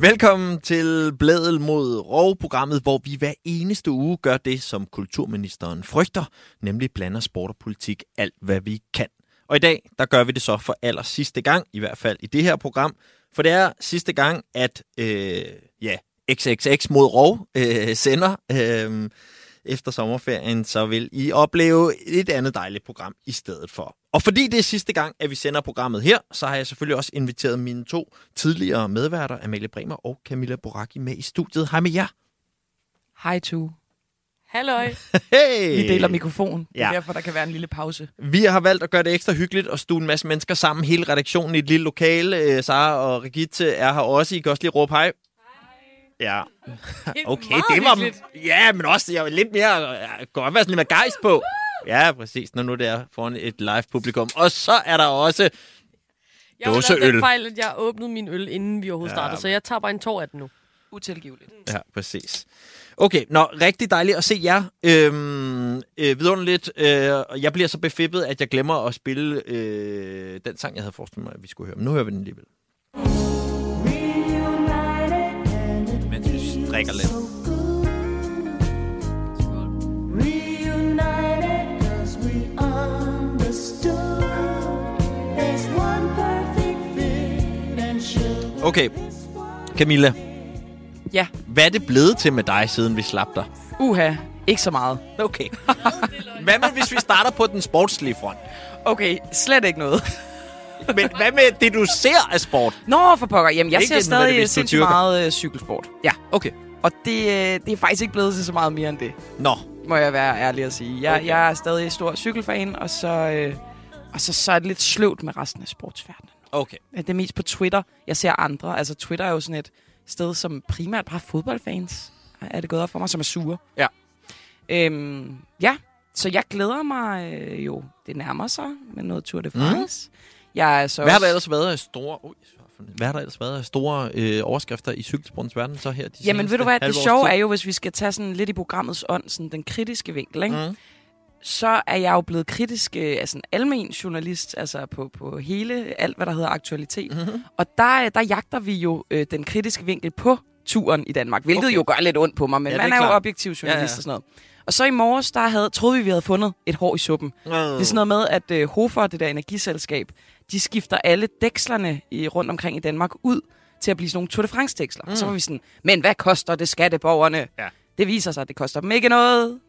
Velkommen til Blædel mod Rov-programmet, hvor vi hver eneste uge gør det, som kulturministeren frygter, nemlig blander sport og politik alt, hvad vi kan. Og i dag, der gør vi det så for aller sidste gang, i hvert fald i det her program, for det er sidste gang, at øh, ja, XXX mod Rov øh, sender øh, efter sommerferien, så vil I opleve et andet dejligt program i stedet for. Og fordi det er sidste gang, at vi sender programmet her, så har jeg selvfølgelig også inviteret mine to tidligere medværter, Amalie Bremer og Camilla Boraki, med i studiet. Hej med jer. Hej to. Halløj. Hey! Vi deler mikrofon. Det er Ja. derfor, der kan være en lille pause. Vi har valgt at gøre det ekstra hyggeligt og stue en masse mennesker sammen. Hele redaktionen i et lille lokale. Øh, Sara og Regitte er her også. I kan også lige råbe hej. Ja, okay, meget det var... hyggeligt. Ja, men også, jeg var lidt mere... Jeg godt være sådan lidt mere gejst på. Ja, præcis, når nu det er foran et live publikum. Og så er der også... Jeg har lavet Dåseøl. den fejl, at jeg åbnede min øl, inden vi overhovedet Ja, startede, så jeg tager bare en tår af den nu. Utilgiveligt. Ja, præcis. Okay, nå, rigtig dejligt at se jer. Øhm, øh, vidunderligt. Øh, og jeg bliver så befippet, at jeg glemmer at spille øh, den sang, jeg havde forestillet mig, at vi skulle høre. Men nu hører vi den alligevel. Mens and should Okay, Camilla. Ja. Hvad er det blevet til med dig, siden vi slap dig? Uha, ikke så meget. Okay. hvad med, hvis vi starter på den sportslige front? Okay, slet ikke noget. Men hvad med det, du ser af sport? Nå, for pokker. Jamen, jeg Ikke ser stadig sindssygt meget øh, cykelsport. Ja, Okay. Og det, øh, det er faktisk ikke blevet til så meget mere end det, Nå, må jeg være ærlig at sige. Jeg, Okay. jeg er stadig stor cykelfan, og så, øh, og så, så er det lidt sløvt med resten af sportsverdenen. okay. Det er mest på Twitter, jeg ser andre. Altså, Twitter er jo sådan et sted, som primært bare fodboldfans er det gået op for mig, som er sure. Ja. Øhm, ja, så jeg glæder mig øh, jo. Det nærmer sig med noget Tour de France. Mm. Jeg er så Hvad har der ellers været af store... Ui, hvad har der ellers været af store øh, overskrifter i cykelsportens verden så her de Jamen, ved du hvad, det sjove tid? er jo, hvis vi skal tage sådan lidt i programmets ånd, sådan den kritiske vinkel, ikke? Mm. så er jeg jo blevet kritisk, øh, altså en almen journalist, altså på, på hele, alt hvad der hedder aktualitet. Mm-hmm. Og der, der jagter vi jo øh, den kritiske vinkel på turen i Danmark, hvilket Okay. jo gør lidt ondt på mig, men Ja, man er er, jo objektiv journalist Ja, ja. og sådan noget. Og så i morges, der havde, troede vi, vi havde fundet et hår i suppen. Mm. Det er sådan noget med, at øh, Hofer, det der energiselskab, de skifter alle dækslerne i, rundt omkring i Danmark ud til at blive sådan nogle Tour de France-dæksler. Mm. Så var vi sådan, men hvad koster det skatteborgerne? Ja. Det viser sig, at det koster dem ikke noget.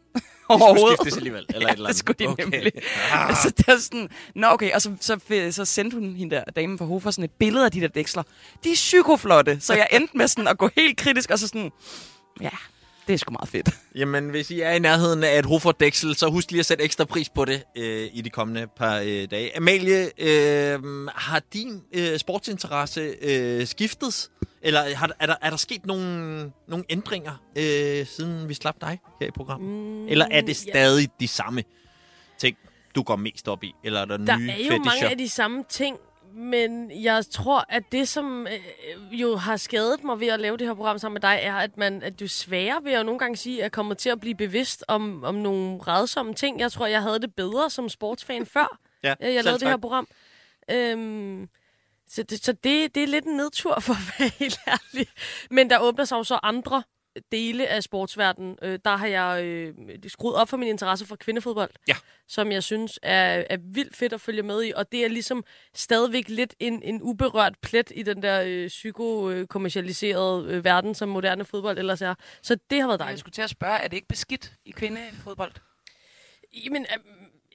Det skulle skiftes alligevel, eller Ja, et eller det andet. skulle de okay. nemlig. Ah. Altså, det er sådan, nå okay, og så, så, så sendte hun hende der damen fra Hofer sådan et billede af de der dæksler. De er psykoflotte, så jeg endte med sådan at gå helt kritisk, og så sådan, ja, det er sgu meget fedt. Jamen, hvis I er i nærheden af et Hofort Dæksel, så husk lige at sætte ekstra pris på det øh, i de kommende par øh, dage. Amalie, øh, har din øh, sportsinteresse øh, skiftet? Eller har, er, der, er der sket nogle, nogle ændringer, øh, siden vi slap dig her i programmet? Mm, Eller er det ja. stadig de samme ting, du går mest op i? Eller er der, Der nye er jo fetischer? mange af de samme ting, men jeg tror, at det, som øh, jo har skadet mig ved at lave det her program sammen med dig, er, at, man, at du svære ved at nogle gange sige, at jeg kommer til at blive bevidst om, om nogle redsomme ting. Jeg tror, jeg havde det bedre som sportsfan før, Ja, jeg, jeg selv lavede det her tak. program. Øhm, så det, så det, det er lidt en nedtur, for at være helt ærlig. Men der åbner sig jo så andre dele af sportsverdenen. Øh, der har jeg øh, skruet op for min interesse for kvindefodbold, Ja. som jeg synes er, er vildt fedt at følge med i. Og det er ligesom stadigvæk lidt en, en uberørt plet i den der øh, psykokommercialiserede øh, verden, som moderne fodbold ellers er. Så det har været Jeg dejligt. skulle til at spørge, er det ikke beskidt i kvindefodbold? Jamen, øh,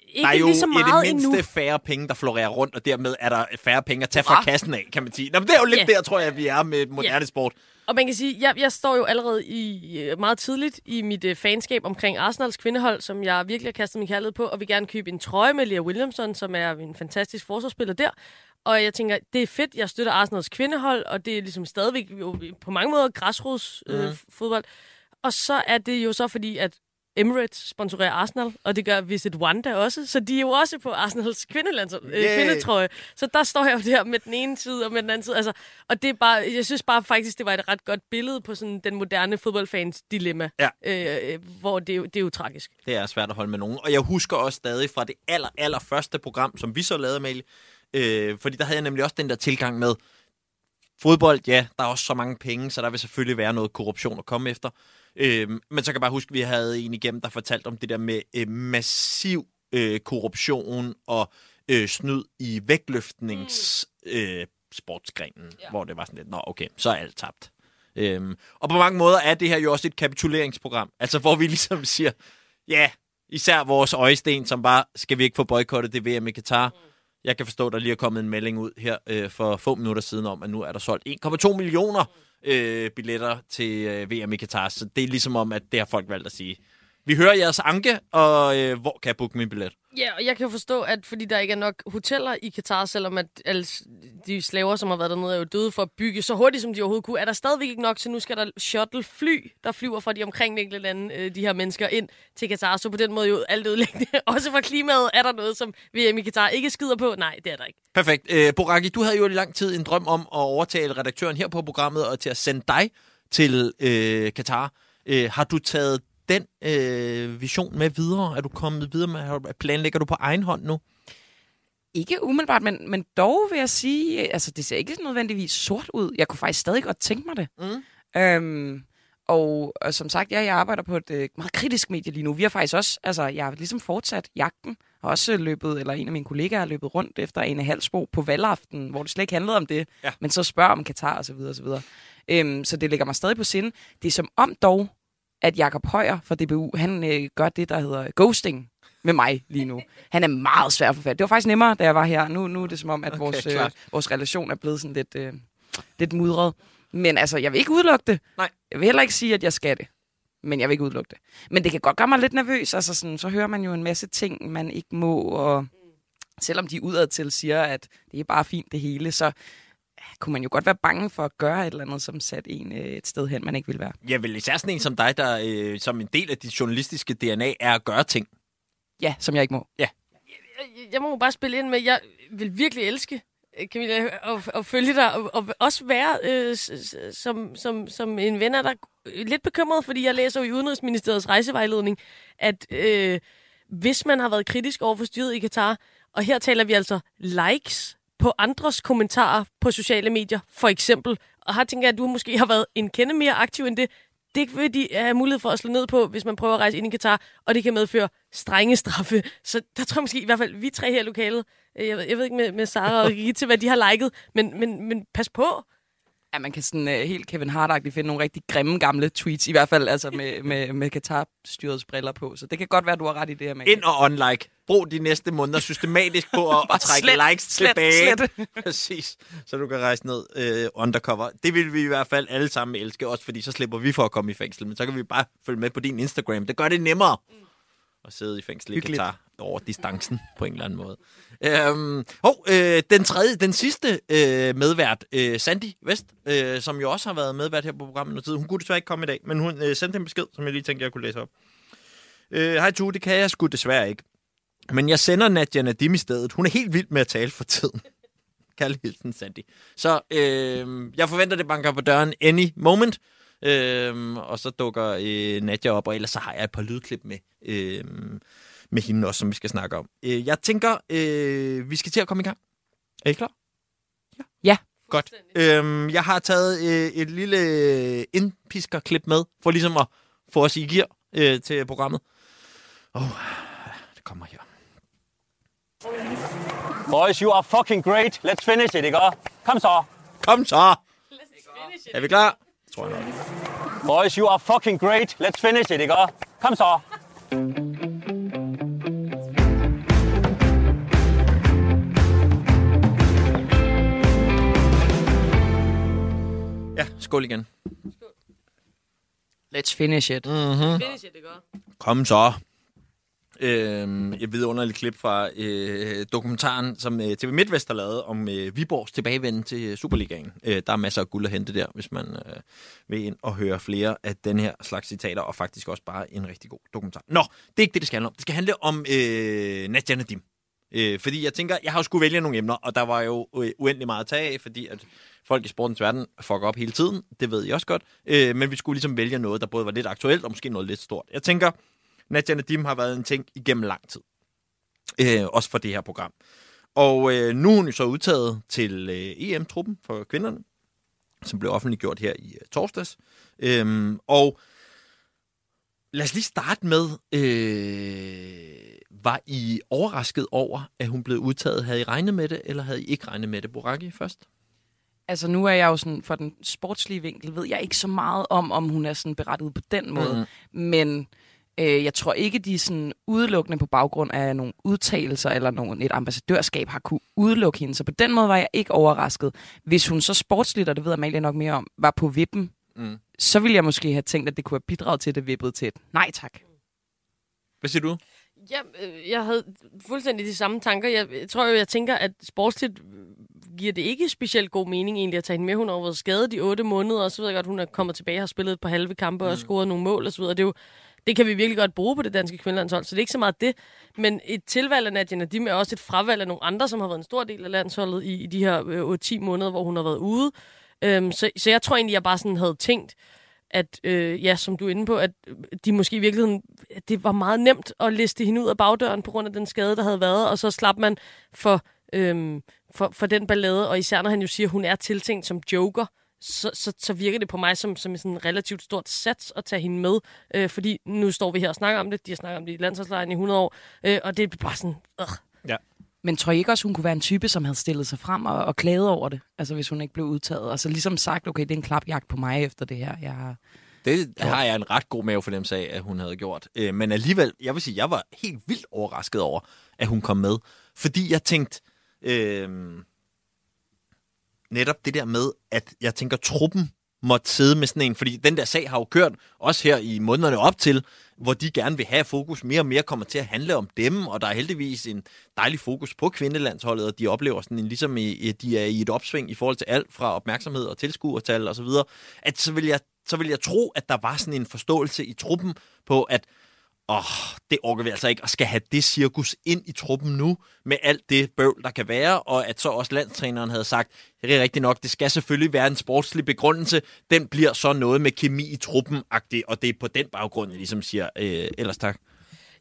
ikke Der er jo lige så i meget det mindste endnu. færre penge, der florerer rundt, og dermed er der færre penge at tage fra kassen af, kan man sige. Nå, men det er jo lidt Ja. der, tror jeg, vi er med moderne sport. Og man kan sige, jeg, jeg står jo allerede i øh, meget tidligt i mit øh, fanskab omkring Arsenals kvindehold, som jeg virkelig har kastet min kærlighed på, og vil gerne købe en trøje med Lea Williamson, som er en fantastisk forsvarsspiller der. Og jeg tænker, det er fedt, jeg støtter Arsenals kvindehold, og det er ligesom stadigvæk jo på mange måder græsrods øh, Mhm. fodbold. Og så er det jo så fordi, at Emirates sponsorerer Arsenal, og det gør Visit Wanda også, så de er jo også på Arsenals øh, Yay. kvindetrøje. Så der står jeg jo der med den ene side og med den anden side. Altså, og det er bare, jeg synes bare faktisk, det var et ret godt billede på sådan den moderne fodboldfans dilemma, Ja. øh, hvor det, er det er jo tragisk. Det er svært at holde med nogen. Og jeg husker også stadig fra det aller, aller første program, som vi så lavede, Amalie. Øh, fordi der havde jeg nemlig også den der tilgang med, fodbold, ja, der er også så mange penge, så der vil selvfølgelig være noget korruption at komme efter. Øh, men så kan jeg bare huske, at vi havde en igennem, der fortalte om det der med øh, massiv øh, korruption og øh, snyd i vægtløftnings øh, sportsgrenen, ja. hvor det var sådan lidt, nå okay, så er alt tabt. Øhm, og på mange måder er det her jo også et kapituleringsprogram. Altså, hvor vi ligesom siger, ja, især vores øjesten, som bare, skal vi ikke få boykottet det VM i Katar? Jeg kan forstå, der lige er kommet en melding ud her øh, for få minutter siden om, at nu er der solgt 1,2 millioner øh, billetter til øh, VM i Katar. Så det er ligesom om, at det har folk valgt at sige. Vi hører jeres anke, og øh, hvor kan jeg booke min billet? Ja, og jeg kan jo forstå, at fordi der ikke er nok hoteller i Katar, selvom at alle de slaver, som har været dernede, er jo døde for at bygge så hurtigt, som de overhovedet kunne, er der stadigvæk ikke nok, så nu skal der shuttle-fly, der flyver fra de omkringliggende lande, øh, de her mennesker, ind til Katar. Så på den måde jo alt ødelæggende. Også for klimaet er der noget, som VM i Katar ikke skider på. Nej, det er der ikke. Perfekt. Øh, Boraki, du havde jo i lang tid en drøm om at overtale redaktøren her på programmet og til at sende dig til øh, Katar. Øh, har du taget den øh, vision med videre? Er du kommet videre med, planlægger du på egen hånd nu? Ikke umiddelbart, men, men dog vil jeg sige, altså det ser ikke nødvendigvis sort ud. Jeg kunne faktisk stadig godt tænke mig det. Mm. Øhm, og, og som sagt, ja, jeg arbejder på et øh, meget kritisk medie lige nu. Vi har faktisk også, altså jeg har ligesom fortsat jagten. Har også løbet, eller en af mine kollegaer har løbet rundt efter en af halvsbo på valgaften, hvor det slet ikke handlede om det, Ja. men så spørger om Katar og så videre og så videre. Øhm, så det ligger mig stadig på sinde. Det er som om dog, at Jakob Højer fra DBU, han øh, gør det, der hedder ghosting med mig lige nu. Han er meget svær for fat. Det var faktisk nemmere, da jeg var her. Nu, nu er det som om, at Okay, vores, øh, vores relation er blevet sådan lidt, øh, lidt mudret. Men altså, jeg vil ikke udelukke det. Nej. Jeg vil heller ikke sige, at jeg skal det. Men jeg vil ikke udelukke det. Men det kan godt gøre mig lidt nervøs. Altså sådan, så hører man jo en masse ting, man ikke må. Og selvom de udadtil siger, at det er bare fint det hele, så kunne man jo godt være bange for at gøre et eller andet, som satte en øh, et sted hen, man ikke vil være. Jeg vil især sådan en som dig, der øh, som en del af dit journalistiske DNA er at gøre ting. Ja, som jeg ikke må. Jeg, jeg må jo bare spille ind med, jeg vil virkelig elske, øh, Camilla, at, at følge dig, og, og også være øh, som, som, som en ven af dig lidt bekymret, fordi jeg læser jo i Udenrigsministeriets rejsevejledning, at øh, hvis man har været kritisk over for styret i Katar, og her taler vi altså likes på andres kommentarer på sociale medier, for eksempel, og her tænker jeg, at du måske har været en kende mere aktiv end det, det vil de have mulighed for at slå ned på, hvis man prøver at rejse ind i Katar, og det kan medføre strenge straffe. Så der tror jeg måske, i hvert fald vi tre her i lokalet, jeg ved, jeg ved ikke med, med Sara og Gitte, hvad de har liket, men, men, men pas på. Ja, man kan sådan uh, helt Kevin hart finde nogle rigtig grimme gamle tweets, i hvert fald altså med, med, med Katar-styrets briller på. Så det kan godt være, du har ret i det her med. Ind og unlike. Brug de næste måneder systematisk på at, at trække slet, likes slet, tilbage. slet. Præcis. Så du kan rejse ned øh, undercover. Det vil vi i hvert fald alle sammen elske, også fordi så slipper vi for at komme i fængsel. Men så kan vi bare følge med på din Instagram. Det gør det nemmere at sidde i fængsel i Hyggeligt. Katar over distancen på en eller anden måde. Øhm, hov, øh, den tredje, den sidste øh, medvært, øh, Sandy Vest, øh, som jo også har været medvært her på programmet noget tid. Hun kunne desværre ikke komme i dag, men hun øh, sendte en besked, som jeg lige tænkte, jeg kunne læse op. Øh, Hej Tue, det kan jeg sgu desværre ikke. Men jeg sender Nadia Nadim i stedet. Hun er helt vild med at tale for tiden. Kærlig hilsen, Sandy. Så øh, jeg forventer, det banker på døren any moment. Øh, og så dukker øh, Nadia op, og ellers så har jeg et par lydklip med, øh, med hende også, som vi skal snakke om. Øh, jeg tænker, øh, vi skal til at komme i gang. Er I klar? Ja. Ja. Godt. Øh, jeg har taget øh, et lille indpiskerklip med, for ligesom at få os i gear øh, til programmet. Åh, oh, det kommer her. Boys, you are fucking great. Let's finish it, ikke? Kom så. Kom så! Er vi klar? Tror jeg nok. Boys, you are fucking great. Let's finish it, ikke? Kom så. Ja, skål igen. Let's finish it. Finish it, ikke? Kom så. øh, et vidunderligt klip fra øh, dokumentaren, som øh, TV MidtVest har lavet om øh, Viborgs tilbagevenden til Superligaen. Øh, der er masser af guld at hente der, hvis man øh, vil ind og høre flere af den her slags citater, og faktisk også bare en rigtig god dokumentar. Nå, det er ikke det, det skal handle om. Det skal handle om øh, Nadia Nadim. Øh, fordi jeg tænker, jeg har jo skulle vælge nogle emner, og der var jo øh, uendelig meget at tage af, fordi at folk i sportens verden fucker op hele tiden. Det ved jeg også godt. Øh, men vi skulle ligesom vælge noget, der både var lidt aktuelt og måske noget lidt stort. Jeg tænker, Nadia Nadim har været en ting igennem lang tid. Øh, også for det her program. Og øh, nu er hun jo så udtaget til øh, EM-truppen for kvinderne, som blev offentliggjort her i øh, torsdags. Øhm, og lad os lige starte med, øh, var I overrasket over, at hun blev udtaget? Havde I regnet med det, eller havde I ikke regnet med det? Boraki først? Altså nu er jeg jo sådan, for den sportslige vinkel, ved jeg ikke så meget om, om hun er sådan berettiget på den måde. Mm. Men øh, jeg tror ikke, de sådan udelukkende på baggrund af nogle udtalelser eller nogle, et ambassadørskab har kunne udelukke hende. Så på den måde var jeg ikke overrasket. Hvis hun så sportsligt, og det ved Amalie nok mere om, var på vippen, Mm. så ville jeg måske have tænkt, at det kunne have bidraget til, at det vippede til et nej tak. Hvad siger du? Ja, øh, jeg havde fuldstændig de samme tanker. Jeg, jeg tror jo, jeg tænker, at sportsligt giver det ikke specielt god mening egentlig at tage hende med. Hun har været skadet i otte måneder, og så ved jeg godt, hun er kommet tilbage og har spillet et par halve kampe mm. og scoret nogle mål osv. Det, er jo, det kan vi virkelig godt bruge på det danske kvindelandshold, så det er ikke så meget det. Men et tilvalg af Nadia Nadim er også et fravalg af nogle andre, som har været en stor del af landsholdet i, i de her øh, 10 måneder, hvor hun har været ude. Øhm, så, så jeg tror egentlig, jeg bare sådan havde tænkt, at, øh, ja, som du er inde på, at de måske i virkeligheden, at det var meget nemt at liste hende ud af bagdøren på grund af den skade, der havde været, og så slap man for, øhm, for, for den ballade, og især når han jo siger, at hun er tiltænkt som joker, så, så, så virker det på mig som, som sådan en relativt stort sats at tage hende med, øh, fordi nu står vi her og snakker om det, de har snakket om det i landsholdslejren i 100 år, øh, og det er bare sådan, øh. Men tror I ikke også, hun kunne være en type, som havde stillet sig frem og, og klaget over det? Altså hvis hun ikke blev udtaget. Altså ligesom sagt, okay, det er en klapjagt på mig efter det her. Jeg har... Det har jeg en ret god mavefornemmelse af, at hun havde gjort. Øh, men alligevel, jeg vil sige, jeg var helt vildt overrasket over, at hun kom med. Fordi jeg tænkte, øh, netop det der med, at jeg tænker, truppen måtte sidde med sådan en, fordi den der sag har jo kørt, også her i månederne op til, hvor de gerne vil have fokus mere og mere kommer til at handle om dem, og der er heldigvis en dejlig fokus på kvindelandsholdet, og de oplever sådan en, ligesom i, de er i et opsving i forhold til alt fra opmærksomhed og tilskuertal og så videre, at så vil jeg så vil jeg tro, at der var sådan en forståelse i truppen på, at åh, det orker vi altså ikke, og skal have det cirkus ind i truppen nu, med alt det bøvl, der kan være, og at så også landstræneren havde sagt, det er rigtigt nok, det skal selvfølgelig være en sportslig begrundelse, den bliver så noget med kemi i truppen og det er på den baggrund, jeg ligesom siger, øh, ellers tak.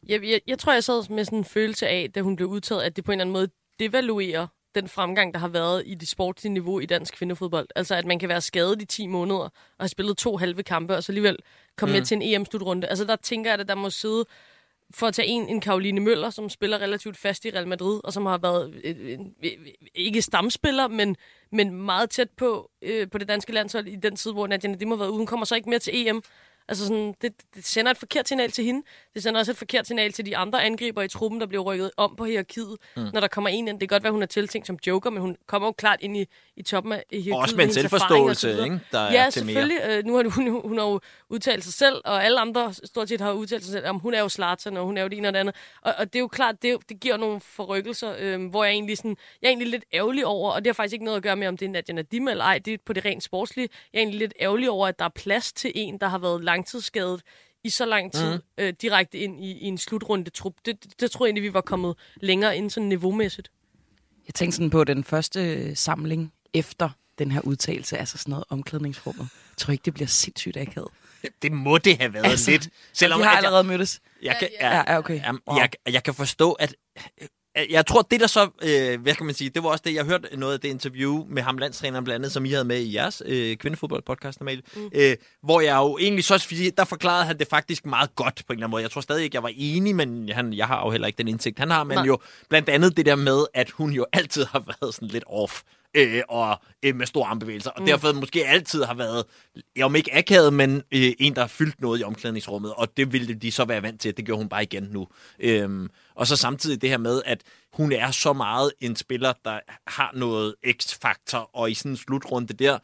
Jeg, jeg, jeg tror, jeg sad med sådan en følelse af, da hun blev udtaget, at det på en eller anden måde devaluerer den fremgang, der har været i det sportslige niveau i dansk kvindefodbold. Altså, at man kan være skadet i 10 måneder og have spillet to halve kampe, og så alligevel komme mm. med til en EM-slutrunde. Altså, der tænker jeg, at der må sidde for at tage en, en Karoline Møller, som spiller relativt fast i Real Madrid, og som har været øh, en, ikke stamspiller, men, men meget tæt på, øh, på det danske landshold i den tid, hvor Nadia Nadim har været ude. Hun kommer så ikke mere til EM. Altså sådan, det, det sender et forkert signal til hende. Det sender også et forkert signal til de andre angriber i truppen, der bliver rykket om på hierarkiet, mm. når der kommer en ind. Det kan godt være, hun er tiltænkt som joker, men hun kommer jo klart ind i, i toppen af hierarkiet. Og også med en og selvforståelse, videre. ikke? Der er Ja, til mere. selvfølgelig. Øh, nu har hun, hun, hun har jo udtalt sig selv, og alle andre stort set har udtalt sig selv, om hun er jo Zlatan, og hun er jo det ene og det andet. Og, og det er jo klart, det, det giver nogle forrykkelser, øh, hvor jeg egentlig sådan, jeg er egentlig lidt ærgerlig over, og det har faktisk ikke noget at gøre med, om det er Nadia Nadim eller ej, det er på det rent sportslige. Jeg er egentlig lidt ærgerlig over, at der er plads til en, der har været langtidsskadet i så lang tid mm. øh, direkte ind i, i en slutrunde trup. Det, det, det tror jeg egentlig, vi var kommet længere ind sådan niveaumæssigt. Jeg tænkte sådan på den første øh, samling efter den her udtalelse, altså sådan noget omklædningsrummet. Jeg tror ikke, det bliver sindssygt akavet. Det må det have været altså, lidt. Selvom vi har jeg- allerede mødtes. Jeg kan, Ja, ja, okay. Jamen, Wow. jeg, jeg kan forstå, at... Jeg tror, det der så, øh, hvad kan man sige, det var også det, jeg hørte noget af det interview med ham, landstræneren blandt andet, som I havde med i jeres øh, kvindefodboldpodcast normalt, mm. øh, hvor jeg jo egentlig så, fordi der forklarede han det faktisk meget godt på en eller anden måde. Jeg tror stadig ikke, jeg var enig, men han, jeg har jo heller ikke den indsigt, han har, men Nej. jo blandt andet det der med, at hun jo altid har været sådan lidt off øh, og øh, med store armbevægelser, og mm. derfor måske altid har været, om ikke akavet, men øh, en, der har fyldt noget i omklædningsrummet, og det ville de så være vant til, det gør hun bare igen nu. Øhm, og så samtidig det her med, at hun er så meget en spiller, der har noget x-faktor, og i sådan en slutrunde der,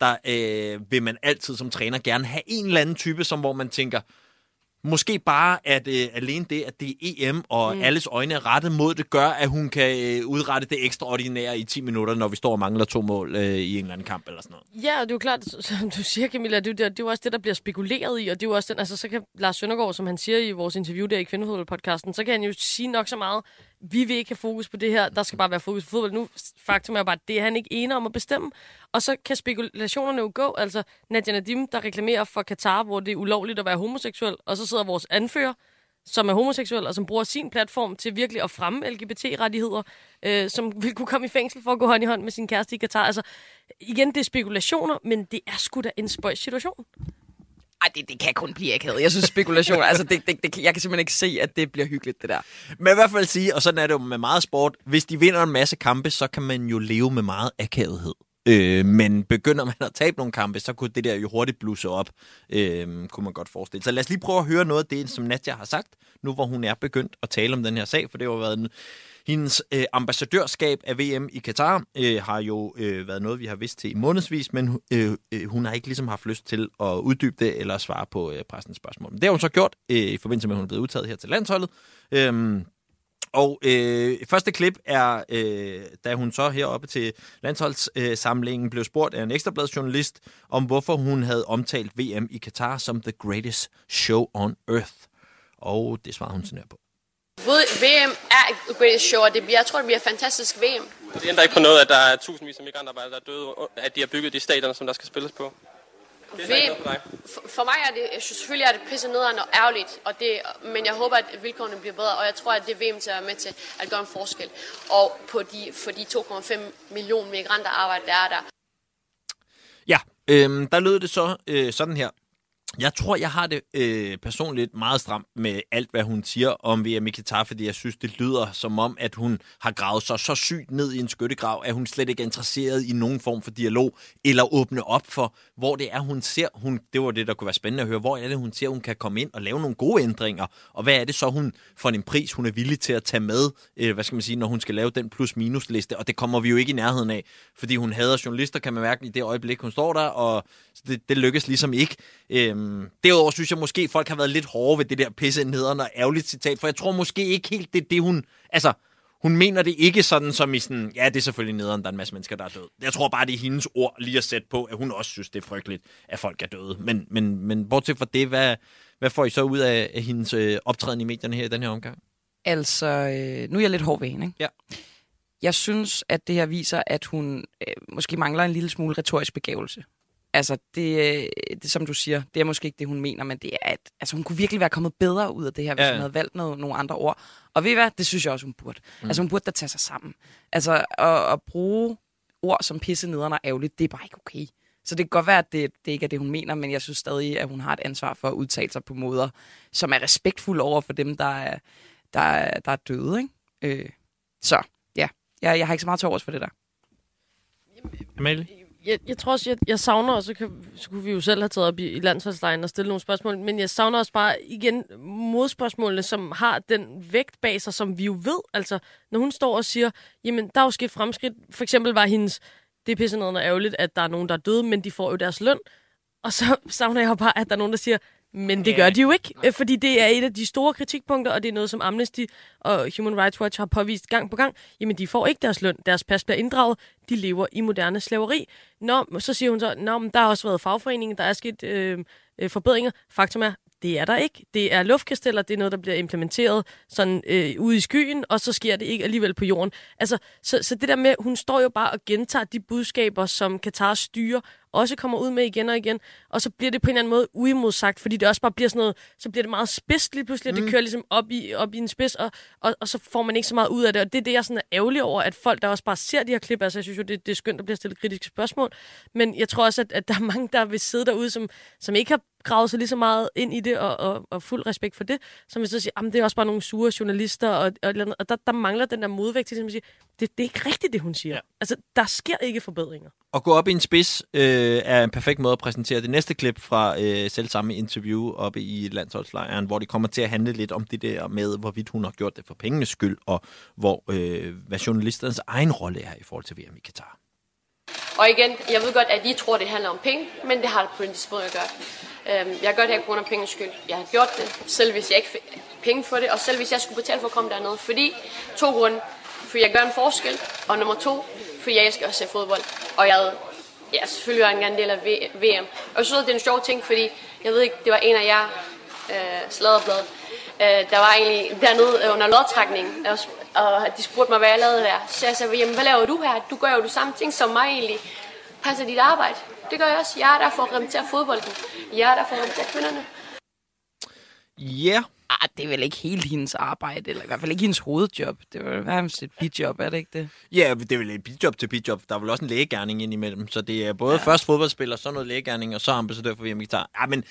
der øh, vil man altid som træner gerne have en eller anden type, som hvor man tænker, måske bare, at øh, alene det, at det er EM, og mm. alles øjne er rettet mod det, gør, at hun kan øh, udrette det ekstraordinære i 10 minutter, når vi står og mangler to mål øh, i en eller anden kamp eller sådan noget. Ja, og det er jo klart, som du siger, Camilla, det er, jo, det, er jo også det, der bliver spekuleret i, og det er jo også den, altså så kan Lars Søndergaard, som han siger i vores interview der i Kvindefodboldpodcasten, så kan han jo sige nok så meget, vi vil ikke have fokus på det her, der skal bare være fokus på fodbold. Nu, faktum er bare, at det er han ikke enig om at bestemme, og så kan spekulationerne jo gå, altså Nadia Nadim, der reklamerer for Katar, hvor det er ulovligt at være homoseksuel, og så sidder vores anfører, som er homoseksuel, og som bruger sin platform til virkelig at fremme LGBT-rettigheder, øh, som vil kunne komme i fængsel for at gå hånd i hånd med sin kæreste i Katar. Altså, igen, det er spekulationer, men det er sgu da en spøjs situation. Ej, det, det kan kun blive akavet. Jeg synes spekulation, altså det, det, det, jeg kan simpelthen ikke se, at det bliver hyggeligt, det der. Men i hvert fald sige, og sådan er det jo med meget sport, hvis de vinder en masse kampe, så kan man jo leve med meget akavethed. Øh, men begynder man at tabe nogle kampe, så kunne det der jo hurtigt blusse op, øh, kunne man godt forestille. Så lad os lige prøve at høre noget af det, som Nadja har sagt, nu hvor hun er begyndt at tale om den her sag, for det har jo været en, hendes øh, ambassadørskab af VM i Katar øh, har jo øh, været noget, vi har vidst til i månedsvis, men øh, øh, hun har ikke ligesom haft lyst til at uddybe det eller svare på øh, pressens spørgsmål. Men det har hun så gjort øh, i forbindelse med, at hun er blevet udtaget her til landsholdet. Øh, og øh, første klip er, øh, da hun så heroppe til landsholdssamlingen øh, blev spurgt af en ekstrabladsjournalist om, hvorfor hun havde omtalt VM i Katar som the greatest show on earth. Og det svarede hun sådan her på. Ved- VM er et greatest show, og det bliver, jeg tror, det bliver et fantastisk VM. Det ændrer ikke på noget, at der er tusindvis af migrantarbejdere, der er døde, og at de har bygget de stadioner, som der skal spilles på. VM, for for, mig er det, jeg synes, selvfølgelig er det pisse nederen og ærgerligt, og det, men jeg håber, at vilkårene bliver bedre, og jeg tror, at det er VM til at være med til at gøre en forskel. Og på de, for de 2,5 millioner migranter arbejde, der er der. Ja, øh, der lød det så øh, sådan her. Jeg tror, jeg har det øh, personligt meget stramt med alt, hvad hun siger om VM i Katar, fordi jeg synes, det lyder som om, at hun har gravet sig så sygt ned i en skyttegrav, at hun slet ikke er interesseret i nogen form for dialog, eller åbne op for, hvor det er, hun ser, hun, det var det, der kunne være spændende at høre, hvor er det, hun ser, hun kan komme ind og lave nogle gode ændringer, og hvad er det så, hun for en pris, hun er villig til at tage med, øh, hvad skal man sige, når hun skal lave den plus-minus-liste, og det kommer vi jo ikke i nærheden af, fordi hun hader journalister, kan man mærke i det øjeblik, hun står der, og det, det lykkes ligesom ikke. Øh, Øhm, derudover synes jeg måske, folk har været lidt hårde ved det der pisse nederen og ærgerligt citat, for jeg tror måske ikke helt, det er det, hun... Altså, hun mener det ikke sådan som i sådan, ja, det er selvfølgelig nederen, der er en masse mennesker, der er døde. Jeg tror bare, det er hendes ord lige at sætte på, at hun også synes, det er frygteligt, at folk er døde. Men, men, men bortset fra det, hvad, hvad får I så ud af, af hendes øh, optræden i medierne her i den her omgang? Altså, øh, nu er jeg lidt hård ved hende, ikke? Ja. Jeg synes, at det her viser, at hun øh, måske mangler en lille smule retorisk begævelse. Altså, det, øh, det, som du siger, det er måske ikke det, hun mener, men det er, at altså, hun kunne virkelig være kommet bedre ud af det her, hvis Ja, hun havde valgt noget, nogle andre ord. Og ved I hvad? Det synes jeg også, hun burde. Mm. Altså, hun burde da tage sig sammen. Altså, at, at bruge ord som pisse nederen og ærgerligt, det er bare ikke okay. Så det kan godt være, at det, det ikke er det, hun mener, men jeg synes stadig, at hun har et ansvar for at udtale sig på måder, som er respektfulde over for dem, der er, der er, der er døde. Ikke? Øh, så ja, jeg, jeg har ikke så meget til overs for det der. Amalie? Jeg, jeg tror også, jeg, jeg savner, og så, kan, så kunne vi jo selv have taget op i, i landsholdslejen og stillet nogle spørgsmål, men jeg savner også bare igen modspørgsmålene, som har den vægt bag sig, som vi jo ved. Altså, når hun står og siger, jamen, der er jo sket fremskridt. For eksempel var hendes, det er pisse og ærgerligt, at der er nogen, der er døde, men de får jo deres løn. Og så savner jeg jo bare, at der er nogen, der siger, men det gør de jo ikke, øh, fordi det er et af de store kritikpunkter, og det er noget, som Amnesty og Human Rights Watch har påvist gang på gang. Jamen, de får ikke deres løn, deres pas bliver inddraget, de lever i moderne slaveri. Nå, så siger hun så, Nå, men der har også været fagforeningen, der er sket øh, øh, forbedringer. Faktum er, det er der ikke. Det er luftkasteller, det er noget, der bliver implementeret sådan øh, ude i skyen, og så sker det ikke alligevel på jorden. Altså, så, så det der med, hun står jo bare og gentager de budskaber, som Katar styrer, også kommer ud med igen og igen, og så bliver det på en eller anden måde uimodsagt, fordi det også bare bliver sådan noget, så bliver det meget spidst lige pludselig, og det kører ligesom op i, op i en spids, og, og, og så får man ikke så meget ud af det, og det er det, jeg sådan er ærgerlig over, at folk, der også bare ser de her klip, altså jeg synes jo, det, det er skønt, at bliver stillet kritiske spørgsmål, men jeg tror også, at, at der er mange, der vil sidde derude, som, som ikke har gravet sig lige så meget ind i det, og, og, og fuld respekt for det, som vil så sige, at det er også bare nogle sure journalister, og, og, og der, der mangler den der modvægt til, at sige, det, det er ikke rigtigt, det hun siger. Ja. Altså, der sker ikke forbedringer. At gå op i en spids øh, er en perfekt måde at præsentere det næste klip fra øh, selv samme interview oppe i landsholdslejren, hvor det kommer til at handle lidt om det der med, hvorvidt hun har gjort det for pengenes skyld, og hvor, øh, hvad journalisternes egen rolle er i forhold til VM i Katar. Og igen, jeg ved godt, at I tror, det handler om penge, men det har det på en måde at gøre. Øhm, jeg gør det her på grund af pengens skyld. Jeg har gjort det, selv hvis jeg ikke fik penge for det, og selv hvis jeg skulle betale for at komme dernede. Fordi to grunde. For jeg gør en forskel, og nummer to, fordi jeg elsker at se fodbold. Og jeg ja, selvfølgelig var jeg en del af VM. Og jeg synes, det er en sjov ting, fordi jeg ved ikke, det var en af jer, øh, sladderblad, øh, der var egentlig dernede øh, under lodtrækningen, og, og de spurgte mig, hvad jeg lavede der. Så jeg sagde, jamen, hvad laver du her? Du gør jo det samme ting som mig egentlig. Passer dit arbejde. Det gør jeg også. Jeg er der for at repræsentere fodbolden. Jeg er der for at repræsentere kvinderne. Ja, Ah, det er vel ikke helt hendes arbejde, eller i hvert fald ikke hendes hovedjob. Det vel nærmest et bidjob, er det ikke det? Ja, det er vel et bidjob til bidjob. Der er vel også en lægegærning ind imellem. Så det er både ja. først fodboldspiller, så noget lægegærning, og så ambassadør for VM Guitar. Ja, men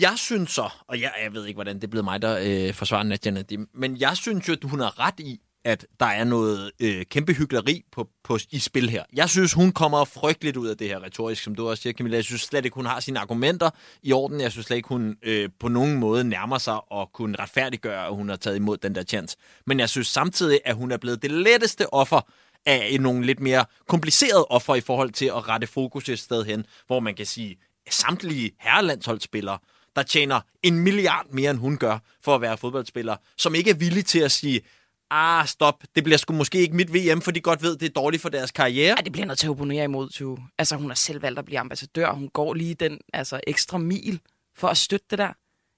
jeg synes så, og jeg, jeg ved ikke, hvordan det er blevet mig, der øh, forsvarer Nadia Nadim, men jeg synes jo, at hun har ret i, at der er noget øh, kæmpe hyggeleri på, på, i spil her. Jeg synes, hun kommer frygteligt ud af det her retorisk, som du også siger, Camilla. Jeg synes slet ikke, hun har sine argumenter i orden. Jeg synes slet ikke, hun øh, på nogen måde nærmer sig at kunne retfærdiggøre, at hun har taget imod den der chance. Men jeg synes samtidig, at hun er blevet det letteste offer af nogle lidt mere komplicerede offer i forhold til at rette fokus et sted hen, hvor man kan sige, at samtlige herrelandsholdsspillere, der tjener en milliard mere, end hun gør for at være fodboldspiller, som ikke er villige til at sige, ah, stop, det bliver sgu måske ikke mit VM, for de godt ved, det er dårligt for deres karriere. Ej, det bliver noget til at opponere imod, Tue. Altså, hun har selv valgt at blive ambassadør. Hun går lige den altså, ekstra mil for at støtte det der.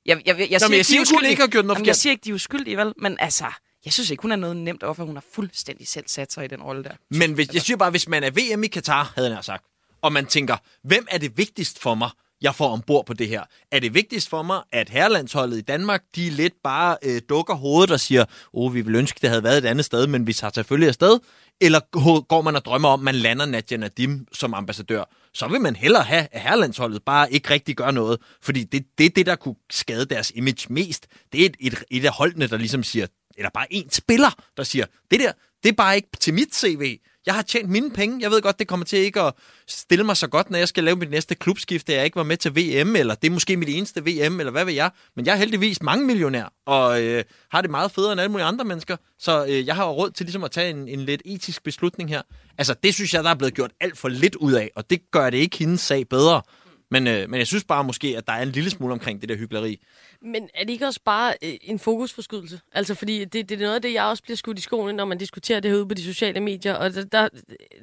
Jeg, jeg, jeg, jeg, jeg siger, siger ikke, hun ikke har gjort noget Jamen, jeg siger ikke, de er uskyldige, vel? Men altså, jeg synes ikke, hun er noget nemt offer. Hun har fuldstændig selv sat sig i den rolle der. Men hvis, jeg siger bare, hvis man er VM i Katar, havde jeg sagt, og man tænker, hvem er det vigtigst for mig, jeg får ombord på det her? Er det vigtigst for mig, at herrelandsholdet i Danmark, de lidt bare øh, dukker hovedet og siger, åh, oh, vi vil ønske, det havde været et andet sted, men vi tager selvfølgelig afsted? Eller går man og drømmer om, at man lander Nadia Nadim som ambassadør? Så vil man hellere have, at herrelandsholdet bare ikke rigtig gør noget. Fordi det, det det, der kunne skade deres image mest. Det er et, et, et af holdene, der ligesom siger, eller bare en spiller, der siger, det der, det er bare ikke til mit CV. Jeg har tjent mine penge. Jeg ved godt, det kommer til ikke at stille mig så godt, når jeg skal lave mit næste klubskifte, jeg ikke var med til VM, eller det er måske mit eneste VM, eller hvad ved jeg. Men jeg er heldigvis mange millionær, og øh, har det meget federe end alle mulige andre mennesker. Så øh, jeg har jo råd til ligesom at tage en, en lidt etisk beslutning her. Altså, det synes jeg, der er blevet gjort alt for lidt ud af, og det gør det ikke hendes sag bedre. Men, øh, men jeg synes bare måske, at der er en lille smule omkring det der hyggeleri. Men er det ikke også bare øh, en fokusforskydelse? Altså, fordi det, det er noget af det, jeg også bliver skudt i skoene, når man diskuterer det herude på de sociale medier. Og der, der,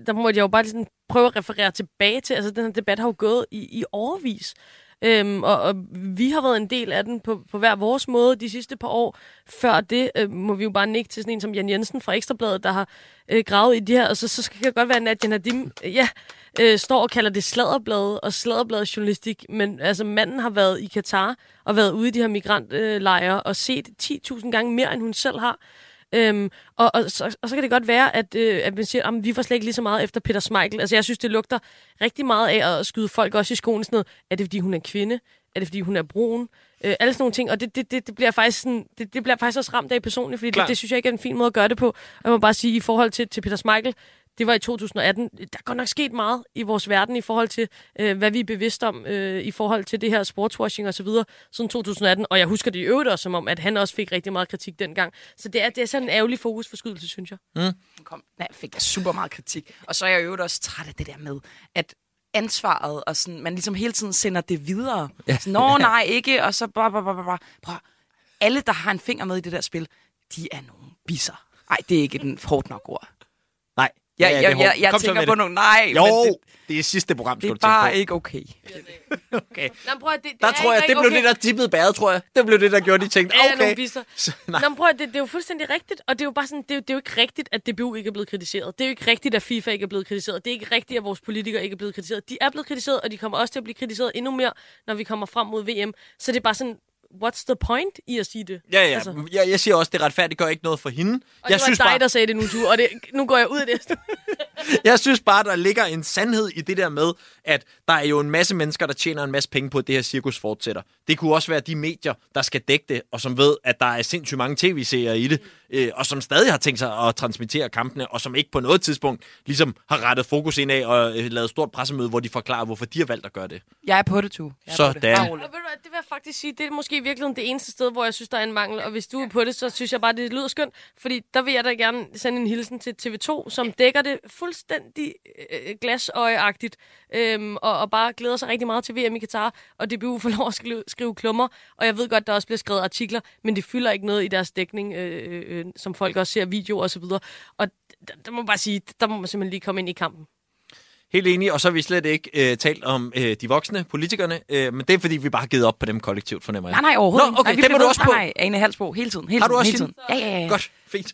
der må jeg jo bare sådan prøve at referere tilbage til. Altså, den her debat har jo gået i, i overvis. Øhm, og, og vi har været en del af den på, på hver vores måde de sidste par år. Før det øh, må vi jo bare nikke til sådan en som Jan Jensen fra Ekstrabladet, der har øh, gravet i det her. Og så, så skal det godt være, at Janadim øh, ja, øh, står og kalder det sladderblad og sladderbladjournalistik. Men altså, manden har været i Katar og været ude i de her migrantlejre og set 10.000 gange mere, end hun selv har. Øhm, og, og, så, og så kan det godt være, at, øh, at man siger, at vi får slet ikke lige så meget efter Peter Smeichel. Altså jeg synes, det lugter rigtig meget af at skyde folk også i skoen. Sådan noget. Er det, fordi hun er kvinde? Er det, fordi hun er brun? Øh, alle sådan nogle ting. Og det, det, det, det, bliver faktisk sådan, det, det bliver faktisk også ramt af personligt, fordi det, det, synes jeg ikke er en fin måde at gøre det på. Og jeg må bare sige, i forhold til, til Peter Smeichel, det var i 2018. Der er godt nok sket meget i vores verden i forhold til, øh, hvad vi er bevidst om øh, i forhold til det her sportswashing osv. siden 2018. Og jeg husker det i øvrigt også som om, at han også fik rigtig meget kritik dengang. Så det er, det er sådan en ærgerlig fokusforskydelse, synes jeg. kom, nej, fik jeg super meget kritik. Og så er jeg jo også træt af det der med, at ansvaret, og sådan, man ligesom hele tiden sender det videre. Ja. Så, Nå, nej, ikke, og så bare, bare, bare, bare. Prøv, alle, der har en finger med i det der spil, de er nogle bisser. Nej, det er ikke den hårdt nok ord. Nej. Jeg, Ja, ja, ja, det er jeg, jeg, tænker på det. nogle, nej, Jo, men det, det er sidste program, det skal er du tænke bare på. ikke okay. Okay. Nå, prøv, det, det Der er tror jeg, det blev okay. det, der tippede bæret, tror jeg. Det blev det, der gjorde, de tænkte, Ja, okay. nogle bisser. nej. Nå, prøv, det, det er jo fuldstændig rigtigt, og det er jo bare sådan, det er, det er jo ikke rigtigt, at DBU ikke er blevet kritiseret. Det er jo ikke rigtigt, at FIFA ikke er blevet kritiseret. Det er ikke rigtigt, at vores politikere ikke er blevet kritiseret. De er blevet kritiseret, og de kommer også til at blive kritiseret endnu mere, når vi kommer frem mod VM. Så det er bare sådan, what's the point i at sige det? Ja, ja. Altså, Jeg, jeg siger også, det retfærdigt gør ikke noget for hende. og Jeg det var synes, dig, bare, der sagde det nu, du, og det, nu går jeg ud af det. jeg synes bare, der ligger en sandhed i det der med, at der er jo en masse mennesker, der tjener en masse penge på, at det her cirkus fortsætter. Det kunne også være de medier, der skal dække det, og som ved, at der er sindssygt mange tv-serier i det, øh, og som stadig har tænkt sig at transmittere kampene, og som ikke på noget tidspunkt ligesom har rettet fokus ind af og øh, lavet et stort pressemøde, hvor de forklarer, hvorfor de har valgt at gøre det. Jeg er på det, tu. Er Sådan. Det. Bare Og rolig. ved du hvad, det vil jeg faktisk sige, det er måske i virkeligheden det eneste sted, hvor jeg synes, der er en mangel. Og hvis du er på det, så synes jeg bare, det lyder skønt. Fordi der vil jeg da gerne sende en hilsen til TV2, som dækker det fuldstændig øh, glasøjeagtigt, øhm, og, og bare glæder sig rigtig meget til VM i Katar, og DBU får lov at skrive, skrive klummer, og jeg ved godt, der også bliver skrevet artikler, men det fylder ikke noget i deres dækning, øh, øh, som folk også ser videoer og så videre. Og der, der må man bare sige, der må man simpelthen lige komme ind i kampen. Helt enig, og så har vi slet ikke øh, talt om øh, de voksne politikerne, øh, men det er fordi, vi bare har givet op på dem kollektivt, fornemmer jeg. Nej, nej, overhovedet Nå, okay, nej, vi må du også nej, på. Nej, Ane Halsbro, hele tiden. Hele Har du tiden, også hele hende? tiden. Ja, ja, ja. Godt, fint.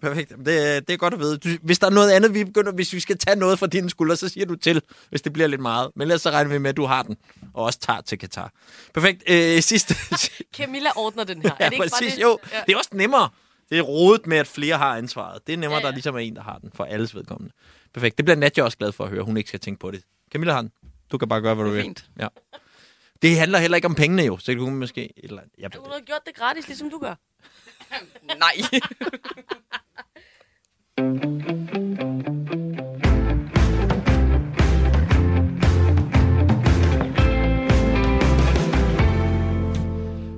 Perfekt. Det, det er godt at vide. Du, hvis der er noget andet, vi begynder, hvis vi skal tage noget fra dine skuldre, så siger du til, hvis det bliver lidt meget. Men ellers så regner vi med, at du har den, og også tager til Katar. Perfekt. Øh, sidste. Camilla ordner den her. ja, er det ikke præcis. bare det? Jo, Ja. det er også nemmere. Det er rodet med, at flere har ansvaret. Det er nemmere, Ja, ja. der ligesom er en, der har den, for alles vedkommende. Perfekt. Det bliver Nadja også glad for at høre. Hun ikke skal tænke på det. Camilla har den. Du kan bare gøre, hvad du vil. fint. Ja. Det handler heller ikke om pengene jo, så det kunne måske... et Eller, jeg ved Hun har gjort det gratis, ligesom du gør. Nej.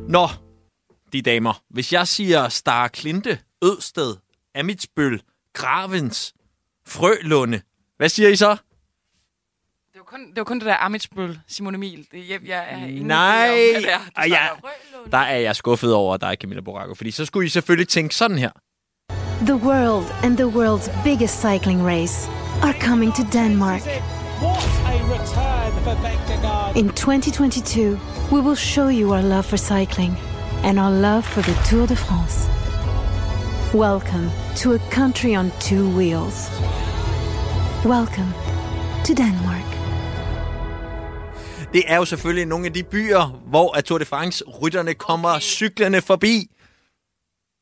Nå, de damer. Hvis jeg siger Star Klinte, Ødsted, Amitsbøl, Gravens, Frølunde, hvad siger I så? Det var kun det, var kun det der Amitsbøl, Simon Emil. Det, jeg, jeg er ingen Nej. om, det er, snakker ja. Der er jeg skuffet over dig, Camilla Boracco, fordi så skulle I selvfølgelig tænke sådan her. The world and the world's biggest cycling race are coming to Denmark. In 2022, we will show you our love for cycling and our love for the Tour de France. Welcome to a country on two wheels. Welcome to Denmark. Det er jo selvfølgelig nogle af de byer, hvor at Tour de France-rytterne kommer okay. cyklerne forbi.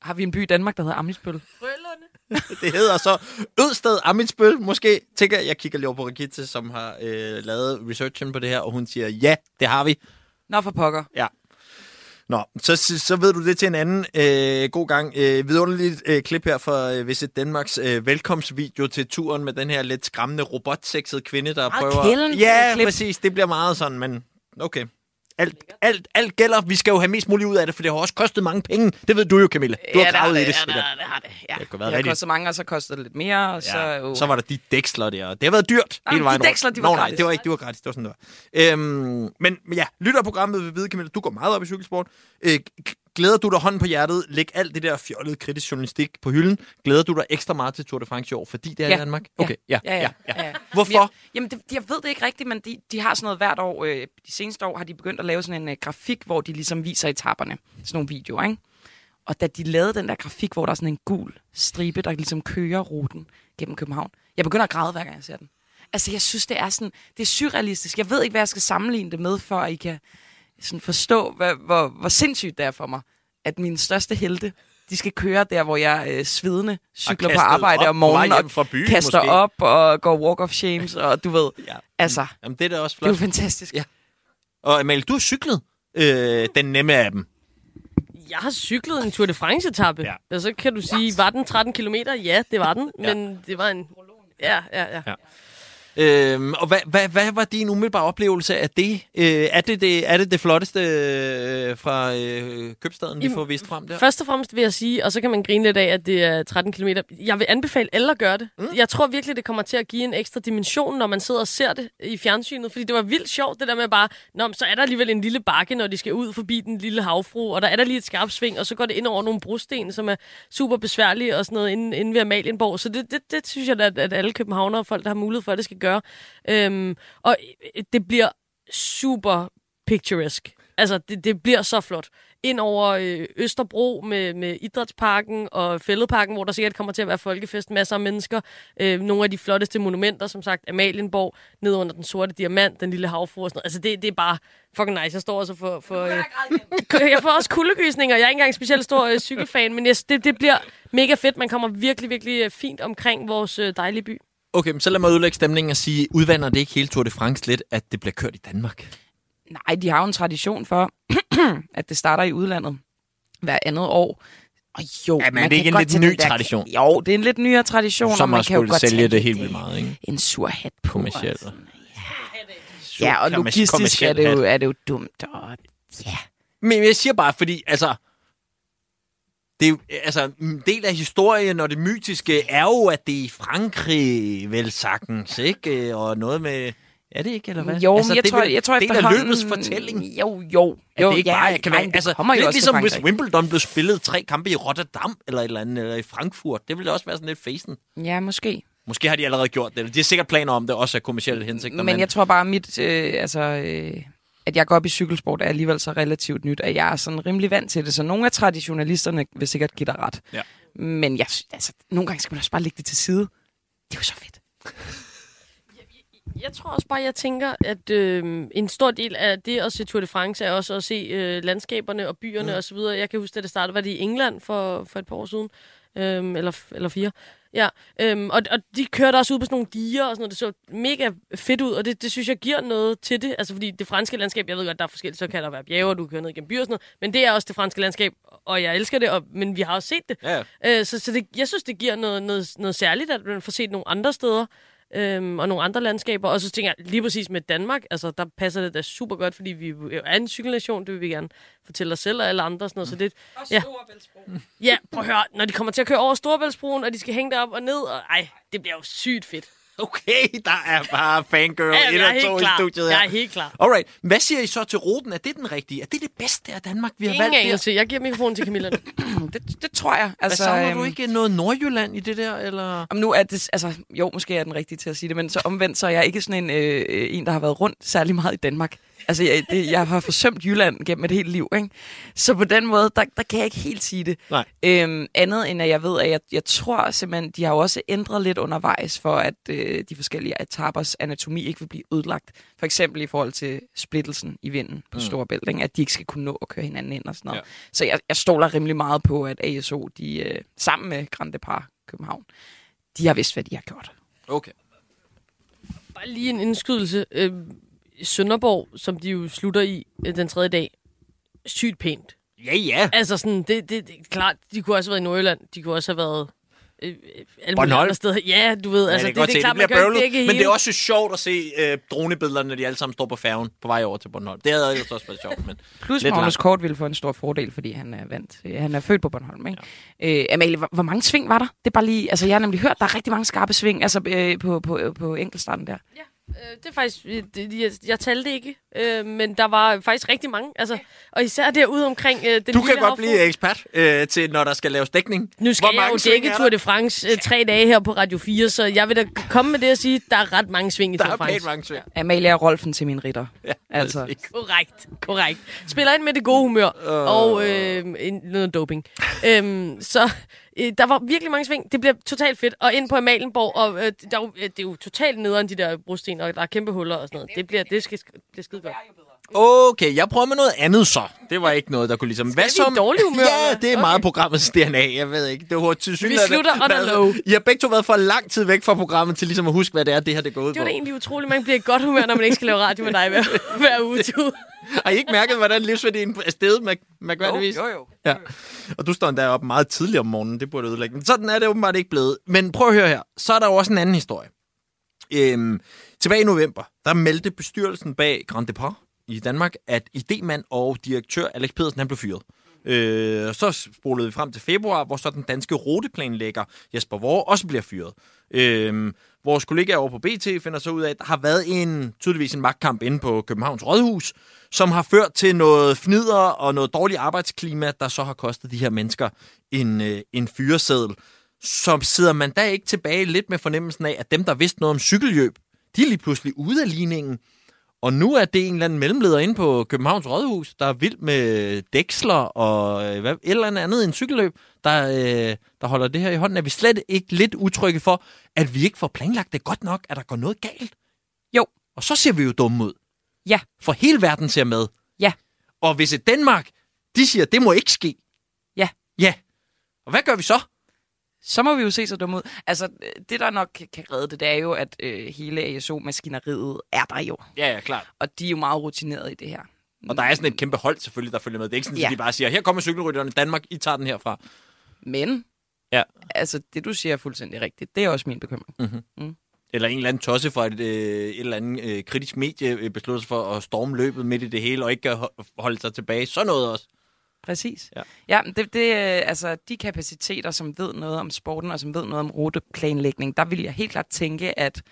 Har vi en by i Danmark, der hedder Amitsbøl? Det hedder så Ødsted Amitsbøl, måske. Tænker, jeg kigger lige over på Rigitte, som har øh, lavet researchen på det her, og hun siger, ja, det har vi. Nå, for pokker. Ja. Nå, så, så ved du det til en anden øh, god gang. Øh, vidunderligt øh, klip her fra øh, Visit Danmarks øh, velkomstvideo til turen med den her lidt skræmmende robotsexede kvinde, der Meget prøver... kælen Ja, klip. præcis. Det bliver meget sådan, men okay. Alt, alt, alt gælder. Vi skal jo have mest muligt ud af det, for det har også kostet mange penge. Det ved du jo, Camilla. Du har det gravet i det, det. ja, det, sikkert. har det, har det. Ja. Det det har kostet mange, og så kostede det lidt mere, og så... Ja, Jo. så var der de dæksler der. Det har været dyrt Ah, hele de vejen rundt. dæksler, de var Nå, nej, gratis. det var ikke, det var gratis. Det var sådan, det var. Øhm, men ja, lytterprogrammet vil vide, Camilla, du går meget op i cykelsport. Øh, glæder du dig hånden på hjertet? Læg alt det der fjollede kritisk journalistik på hylden. Glæder du dig ekstra meget til Tour de France i år, fordi det er Ja. i Danmark? Okay, ja, Ja, ja, ja. ja. Hvorfor? Jeg, jamen, det, jeg ved det ikke rigtigt, men de, de har sådan noget hvert år. Øh, de seneste år har de begyndt at lave sådan en øh, grafik, hvor de ligesom viser etaperne. Sådan nogle videoer, ikke? Og da de lavede den der grafik, hvor der er sådan en gul stribe, der ligesom kører ruten gennem København. Jeg begynder at græde, hver gang jeg ser den. Altså, jeg synes, det er sådan, det er surrealistisk. Jeg ved ikke, hvad jeg skal sammenligne det med, for at I kan sådan forstå, hvad, hvor, hvor sindssygt det er for mig, at mine største helte, de skal køre der, hvor jeg øh, svedende cykler på arbejde op om morgenen og fra byen, kaster måske. op og går walk of shames, og du ved, Ja. altså, Jamen, det er da også det er flot. fantastisk. Ja. Og Amalie, du har cyklet øh, den nemme af dem. Jeg har cyklet en Tour de France-etappe. Ja. Ja. Og så kan du sige, var den 13 km? Ja, det var den. Men det var en... Ja, ja, ja. Ja. Øhm, og hvad, hvad, hvad var din umiddelbare oplevelse af det? Øh, er, det det er det det flotteste øh, fra øh, købstaden, vi får vist frem der? Først og fremmest vil jeg sige, og så kan man grine lidt af, at det er 13 km. Jeg vil anbefale alle at gøre det. Mm. Jeg tror virkelig, det kommer til at give en ekstra dimension, når man sidder og ser det i fjernsynet. Fordi det var vildt sjovt, det der med bare, Nå, så er der alligevel en lille bakke, når de skal ud forbi den lille havfru, og der er der lige et skarpt sving, og så går det ind over nogle brosten, som er super besværlige og sådan noget inde, inde ved Amalienborg. Så det, det, det synes jeg, at, at alle københavnere og folk, der har mulighed for det, skal gøre. Øhm, og det bliver super picturesque. Altså, det, det bliver så flot. Ind over øh, Østerbro med, med Idrætsparken og Fælledparken, hvor der sikkert kommer til at være folkefest, masser af mennesker. Øh, nogle af de flotteste monumenter, som sagt, Amalienborg, ned under den sorte diamant, den lille havfru og sådan noget. Altså, det, det er bare fucking nice. Jeg står også for... for øh, jeg får også kuldegysninger. Jeg er ikke engang specielt stor øh, cykelfan, men jeg, det, det bliver mega fedt. Man kommer virkelig, virkelig øh, fint omkring vores øh, dejlige by. Okay, men så lad mig udlægge stemningen og sige, udvander det ikke hele Tour de France lidt, at det bliver kørt i Danmark? Nej, de har jo en tradition for, at det starter i udlandet hver andet år. Og jo, Ja, men man er det kan ikke en lidt ny der- tradition? Jo, det er en lidt nyere tradition, Som og man kan jo godt sælge det helt vildt meget, ikke? En sur hat på. Kommercielt. og sådan. Ja, og logistisk er det, jo, er det jo dumt. Og, ja. Men jeg siger bare, fordi, altså... det er, jo- altså, en del af historien og det mytiske er jo, at det er i Frankrig, vel sagtens, ikke? Og noget med... Er det ikke, eller hvad? Jo, altså, men jeg, det er tror, jeg tror del af efterhånden... løbets fortælling. Jo, jo. At jo det ikke ja, bare kan være... det Altså, jo lidt ligesom hvis. Wimbledon blev spillet tre kampe i Rotterdam, eller et eller andet, eller i Frankfurt. Det ville også være sådan lidt facen. Ja, måske. Måske har de allerede gjort det. De har sikkert planer om det, også af kommersielle hensigter. Men jeg tror bare, mit, øh, altså, øh, at jeg går op i cykelsport er alligevel så relativt nyt, at jeg er sådan rimelig vant til det. Så nogle af traditionalisterne vil sikkert give dig ret. Ja. Men jeg, altså, nogle gange skal man også bare lægge det til side. Det er jo så fedt. Jeg tror også bare, jeg tænker, at øh, en stor del af det at se Tour de France er også at se øh, landskaberne og byerne mm. osv. Jeg kan huske, at det startede, var det i England for, for et par år siden, øh, eller, eller fire. Ja, øhm, og, og de kørte også ud på sådan nogle diger og sådan noget. Det så mega fedt ud, og det, det synes jeg giver noget til det. Altså fordi det franske landskab, jeg ved godt, der er forskelligt, så kan der være bjerge, og du kan køre ned igennem byer og sådan noget. Men det er også det franske landskab, og jeg elsker det, og, men vi har også set det. Ja. Øh, så så det, jeg synes, det giver noget, noget, noget særligt, at man får set nogle andre steder. Øhm, og nogle andre landskaber. Og så tænker jeg lige præcis med Danmark, altså der passer det da super godt, fordi vi er en cykelnation, det vil vi gerne fortælle os selv og alle andre. og Sådan noget. Så det, ja. ja, prøv at høre, når de kommer til at køre over Storebæltsbroen, og de skal hænge derop og ned, og ej, det bliver jo sygt fedt. Okay, der er bare fangirl Ja, et jeg er og helt to i klar. studiet Jeg her. er helt klar. Alright, hvad siger I så til ruten? Er det den rigtige? Er det det bedste af Danmark, vi har Ingen valgt der? anelse. Jeg giver mikrofonen til Camilla. Det, det tror jeg. Hvad Altså, savner øhm, du ikke noget Nordjylland i det der, eller? Om nu er det, altså, jo, måske er den rigtige til at sige det, men så omvendt, så er jeg ikke sådan en, øh, en, der har været rundt særlig meget i Danmark. Altså, jeg, det, jeg har forsømt Jylland gennem et helt liv, ikke? Så på den måde, der, der kan jeg ikke helt sige det. Nej. Øhm, andet end, at jeg ved, at jeg, jeg tror simpelthen, de har jo også ændret lidt undervejs, for at øh, de forskellige etapers anatomi ikke vil blive ødelagt. For eksempel i forhold til splittelsen i vinden på mm. Storebælt, ikke? at de ikke skal kunne nå at køre hinanden ind og sådan noget. Ja. Så jeg, jeg stoler rimelig meget på, at ASO, de, øh, sammen med Grand Depart København, de har vidst, hvad de har gjort. Okay. Bare lige en indskydelse. Øh, Sønderborg, som de jo slutter i øh, den tredje dag, sygt pænt. Ja, ja. Altså sådan, det, det, det er klart, de kunne også have været i Nordjylland. De kunne også have været øh, øh, alle Bornholm. andre steder. Ja, du ved, altså, ja, det, det, det er klart, man det bliver jo bøvlet, men hele. det er også sjovt at se øh, dronebillederne, når de alle sammen står på færgen på vej over til Bornholm. Det havde ellers også været sjovt, men Plus Magnus langt. Kort ville få en stor fordel, fordi han er vant. øh, Han er født på Bornholm, ikke? Ja. Øh, Amalie, hvor, hvor mange sving var der? Det er bare lige, altså jeg har nemlig hørt, der er rigtig mange skarpe sving, altså øh, på, på, på enkeltstarten der. Øh, det er faktisk, det, jeg, jeg talte ikke, øh, men der var faktisk rigtig mange. Altså, og især derude omkring øh, den du kan godt havfrue. blive ekspert øh, til, når der skal laves dækning. Nu skal Hvor jeg mange jo dække er Tour der? de France øh, tre dage her på Radio 4, så jeg vil da komme med det og sige, at der er ret mange sving i Der Tour er de France. pænt mange sving. Amalie er Rolfen til min ritter. Ja, Altså. Korrekt, korrekt. Spiller ind med det gode humør og øh, en, noget doping. øhm, så øh, der var virkelig mange sving. Det bliver totalt fedt. Og ind på Amalienborg, og øh, der, er øh, det er jo totalt nederen, de der brosten, og der er kæmpe huller og sådan noget. Det bliver, det skal, det er skide godt. Okay, jeg prøver med noget andet så. Det var ikke noget, der kunne ligesom... Hvad vi i dårlig humør, Ja, det er Okay. meget programmets DNA, jeg ved ikke. Det var til Vi slutter on a low. I har begge to været for lang tid væk fra programmet til ligesom at huske, hvad det er, det her det går ud Det på. var da egentlig utroligt, man bliver i godt humør, når man ikke skal lave radio med dig hver, hver uge. Har I ikke mærket, hvordan livsværdien er steget med mærkværdigvis? jo, jo. Ja. Og du står endda op meget tidligt om morgenen, det burde ødelægge. Men sådan er det åbenbart ikke blevet. Men prøv at høre her, så er der jo også en anden historie. Øhm, tilbage i november, der meldte bestyrelsen bag Grand Depart i Danmark, at idemand og direktør Alex Pedersen han blev fyret. Øh, så spolede vi frem til februar, hvor så den danske ruteplanlægger Jesper Vore også bliver fyret. Øh, vores kollegaer over på BT finder så ud af, at der har været en, tydeligvis en magtkamp inde på Københavns Rådhus, som har ført til noget fnider og noget dårligt arbejdsklima, der så har kostet de her mennesker en, øh, en fyreseddel. Så sidder man da ikke tilbage lidt med fornemmelsen af, at dem, der vidste noget om cykelløb, de er lige pludselig ude af ligningen. Og nu er det en eller anden mellemleder inde på Københavns Rådhus, der er vild med dæksler og øh, hvad, et eller andet end cykelløb, der, øh, der holder det her i hånden. Er vi slet ikke lidt utrygge for, at vi ikke får planlagt det godt nok, at der går noget galt? Jo. Og så ser vi jo dumme ud. Ja. For hele verden ser med. Ja. Og hvis et Danmark, de siger, det må ikke ske. Ja. Ja. Og hvad gør vi så? Så må vi jo se så dumme ud. Altså, øh, det der nok kan- redde det, det er jo, at øh, hele ASO-maskineriet er der jo. Ja, ja, klart. Og de er jo meget rutineret i det her. Og der er sådan et kæmpe hold selvfølgelig, der følger med. Det er ikke sådan, Ja. at de bare siger, her kommer cykelrytterne i Danmark, I tager den herfra. Men, Ja. altså, det du siger er fuldstændig rigtigt. Det er også min bekymring. Eller en eller anden tosse fra et, øh, et eller andet øh, kritisk medie øh, beslutter sig for at storme løbet midt i det hele, og ikke holde sig tilbage. Så noget også. Præcis. Ja. Ja, men det, det, øh, altså, de kapaciteter, som ved noget om sporten, og som ved noget om ruteplanlægning, der vil jeg helt klart tænke, at